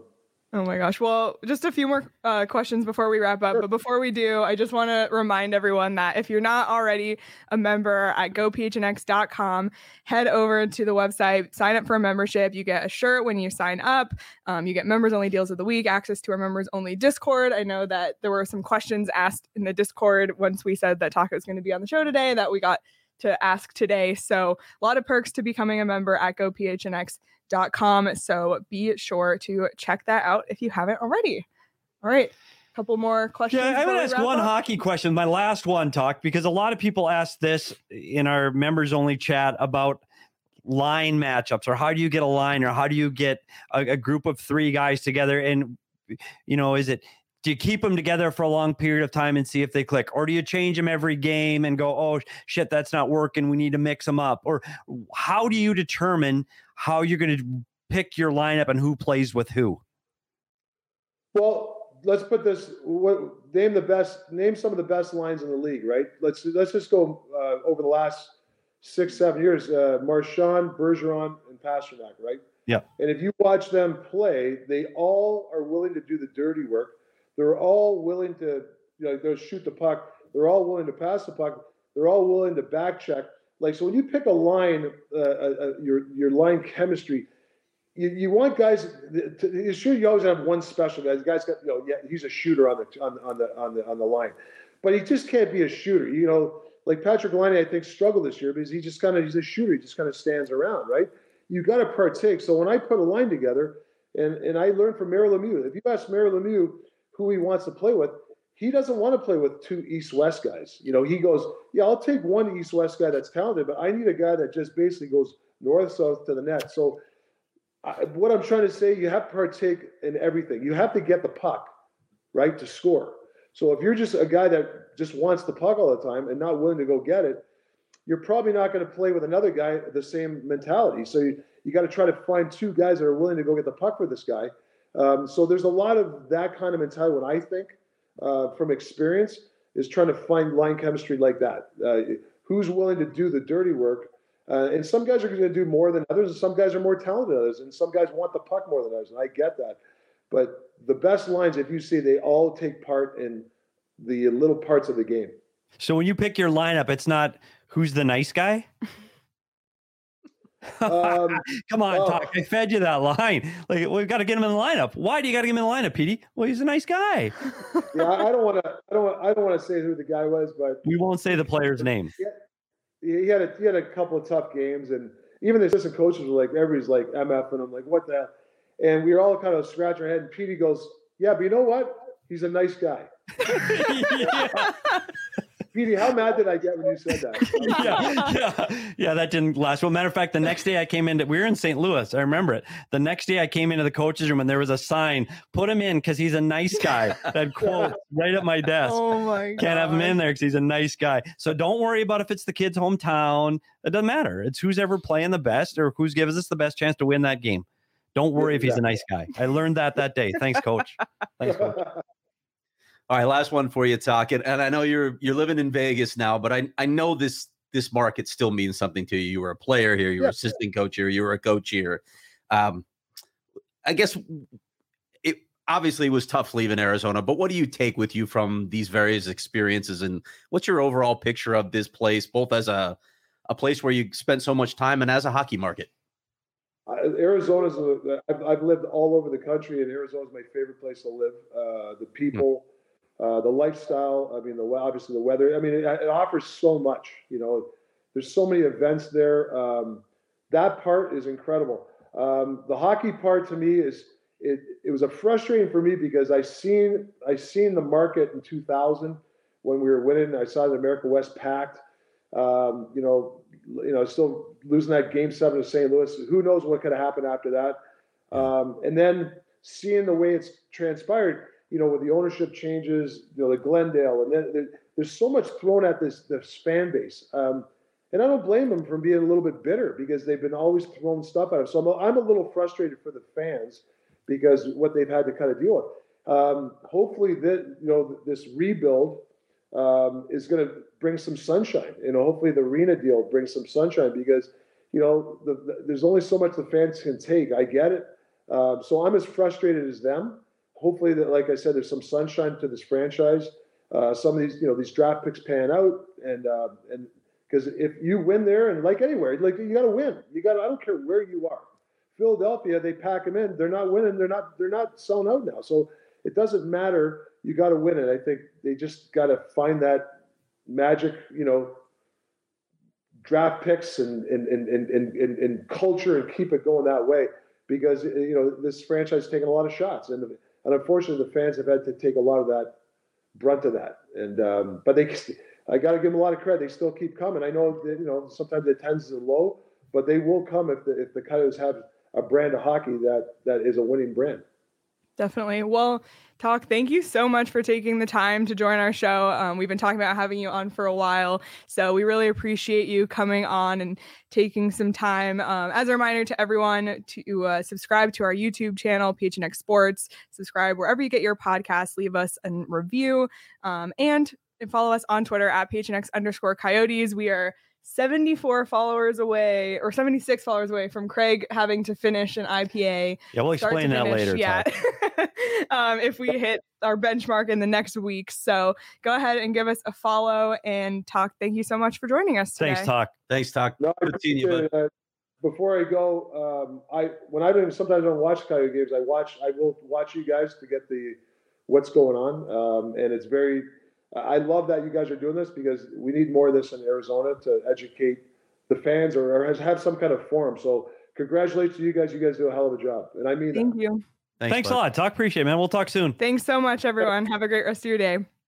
Oh my gosh. Well, just a few more uh, questions before we wrap up. But before we do, I just want to remind everyone that if you're not already a member at gophnx.com, head over to the website, sign up for a membership. You get a shirt when you sign up. Um, you get members only deals of the week, access to our members only Discord. I know that there were some questions asked in the Discord once we said that Taco is going to be on the show today that we got to ask today. So a lot of perks to becoming a member at gophnx.com. So be sure to check that out if you haven't already. All right. A Couple more questions. Yeah, I'm gonna ask one up? hockey question. My last one, Toc because a lot of people ask this in our members only chat about line matchups or how do you get a line or how do you get a, a group of three guys together and you know is it do you keep them together for a long period of time and see if they click or do you change them every game and go oh shit that's not working we need to mix them up or how do you determine how you're going to pick your lineup and who plays with who Well, let's put this. What name the best? Name some of the best lines in the league, right? Let's let's just go uh, over the last six seven years. Uh, Marchand, Bergeron, and Pastrnak, right? Yeah. And if you watch them play, they all are willing to do the dirty work. They're all willing to, you know, they'll shoot the puck. They're all willing to pass the puck. They're all willing to back check. Like so, when you pick a line, uh, uh, uh, your your line chemistry, you, you want guys. To, sure, you always have one special guy. The guy's got, you know, yeah, he's a shooter on the on, on the on the on the line, but he just can't be a shooter. You know, like Patrik Laine, I think struggled this year because he just kind of he's a shooter. He just kind of stands around, right? You got to partake. So when I put a line together, and and I learned from Mario Lemieux. If you ask Mario Lemieux who he wants to play with, he doesn't want to play with two East West guys. You know, he goes, yeah, I'll take one East West guy that's talented, but I need a guy that just basically goes north south to the net. So I, what I'm trying to say, you have to partake in everything. You have to get the puck, right, to score. So if you're just a guy that just wants the puck all the time and not willing to go get it, you're probably not going to play with another guy the same mentality. So you, you got to try to find two guys that are willing to go get the puck for this guy. Um, so there's a lot of that kind of mentality. What I think uh, from experience is trying to find line chemistry like that. Uh, who's willing to do the dirty work? Uh, and some guys are going to do more than others, and some guys are more talented than others, and some guys want the puck more than others, and I get that. But the best lines, if you see, they all take part in the little parts of the game. So when you pick your lineup, it's not who's the nice guy. Um, Come on, oh. Toc. I fed you that line. Like we've got to get him in the lineup. Why do you got to get him in the lineup, Petey? Well, he's a nice guy. yeah, I don't want to. I don't. Want, I don't want to say who the guy was, but We won't say the player's name. Yeah, he had a he had a couple of tough games, and even the assistant coaches were like, everybody's like MF, and I'm like, what the? hell? And we were all kind of scratch our head. And Petey goes, yeah, but you know what? He's a nice guy. Petey, how mad did I get when you said that? yeah, yeah, yeah. That didn't last. Well, matter of fact, the next day I came into, we were in St. Louis. I remember it. The next day I came into the coach's room and there was a sign, put him in because he's a nice guy. That quote right at my desk. Oh my god. Can't have him in there because he's a nice guy. So don't worry about if it's the kid's hometown. It doesn't matter. It's who's ever playing the best or who's gives us the best chance to win that game. Don't worry if he's a nice guy. I learned that that day. Thanks, coach. Thanks, coach. All right, last one for you, Toc. And, and I know you're you're living in Vegas now, but I I know this this market still means something to you. You were a player here, you were Yeah. assistant coach here, you were a coach here. Um, I guess it obviously was tough leaving Arizona, but what do you take with you from these various experiences, and what's your overall picture of this place, both as a a place where you spent so much time and as a hockey market? Uh, Arizona's. A, I've, I've lived all over the country, and Arizona's my favorite place to live. Uh, the people, uh, the lifestyle. I mean, the obviously the weather. I mean, it, it offers so much. You know, there's so many events there. Um, that part is incredible. Um, the hockey part to me is it, it was a frustrating for me because I seen I seen the market in 2000 when we were winning. I saw the America West packed. Um, you know, you know, still losing that game seven to St. Louis. Who knows what could have happened after that? Um, and then seeing the way it's transpired, you know, with the ownership changes, you know, the Glendale, and then there's so much thrown at this this fan base. Um, and I don't blame them for being a little bit bitter because they've been always throwing stuff at them. So I'm a, I'm a little frustrated for the fans because what they've had to kind of deal with. Um, hopefully, that you know this rebuild um, is going to bring some sunshine. You know, hopefully the arena deal brings some sunshine because you know the, the, there's only so much the fans can take. I get it. Uh, so I'm as frustrated as them. Hopefully, that like I said, there's some sunshine to this franchise. Uh, some of these, you know, these draft picks pan out, and uh, and because if you win there, and like anywhere, like you got to win. You got. I don't care where you are. Philadelphia, they pack them in. They're not winning. They're not. They're not selling out now. So it doesn't matter. You got to win it. I think they just got to find that magic. You know, draft picks and and and and and, and culture and keep it going that way because you know this franchise has taken a lot of shots and and unfortunately the fans have had to take a lot of that brunt of that. And um, but they. I got to give them a lot of credit. They still keep coming. I know that, you know sometimes the attendance is low, but they will come if the if the Coyotes have a brand of hockey that that is a winning brand. Definitely. Well, Toc, thank you so much for taking the time to join our show. Um, we've been talking about having you on for a while. So we really appreciate you coming on and taking some time. Um, as a reminder to everyone to uh, subscribe to our YouTube channel, PHNX Sports, subscribe wherever you get your podcasts, leave us a review, um, and follow us on Twitter at PHNX underscore coyotes. We are 74 followers away or 76 followers away from Craig having to finish an IPA. Yeah, we'll explain that later. Yeah. um, if we hit our benchmark in the next week. So go ahead and give us a follow and Toc. Thank you so much for joining us today. Thanks, Toc. Thanks, Toc. No, Good seeing you, uh, before I go, um, I when I don't sometimes don't watch Coyote games, I watch I will watch you guys to get the what's going on. Um, and it's very I love that you guys are doing this because we need more of this in Arizona to educate the fans or, or have some kind of forum. So congratulations to you guys. You guys do a hell of a job. And I mean Thank that. you. Thanks, Thanks a lot. Toc appreciate it, man. We'll talk soon. Thanks so much, everyone. Have a great rest of your day.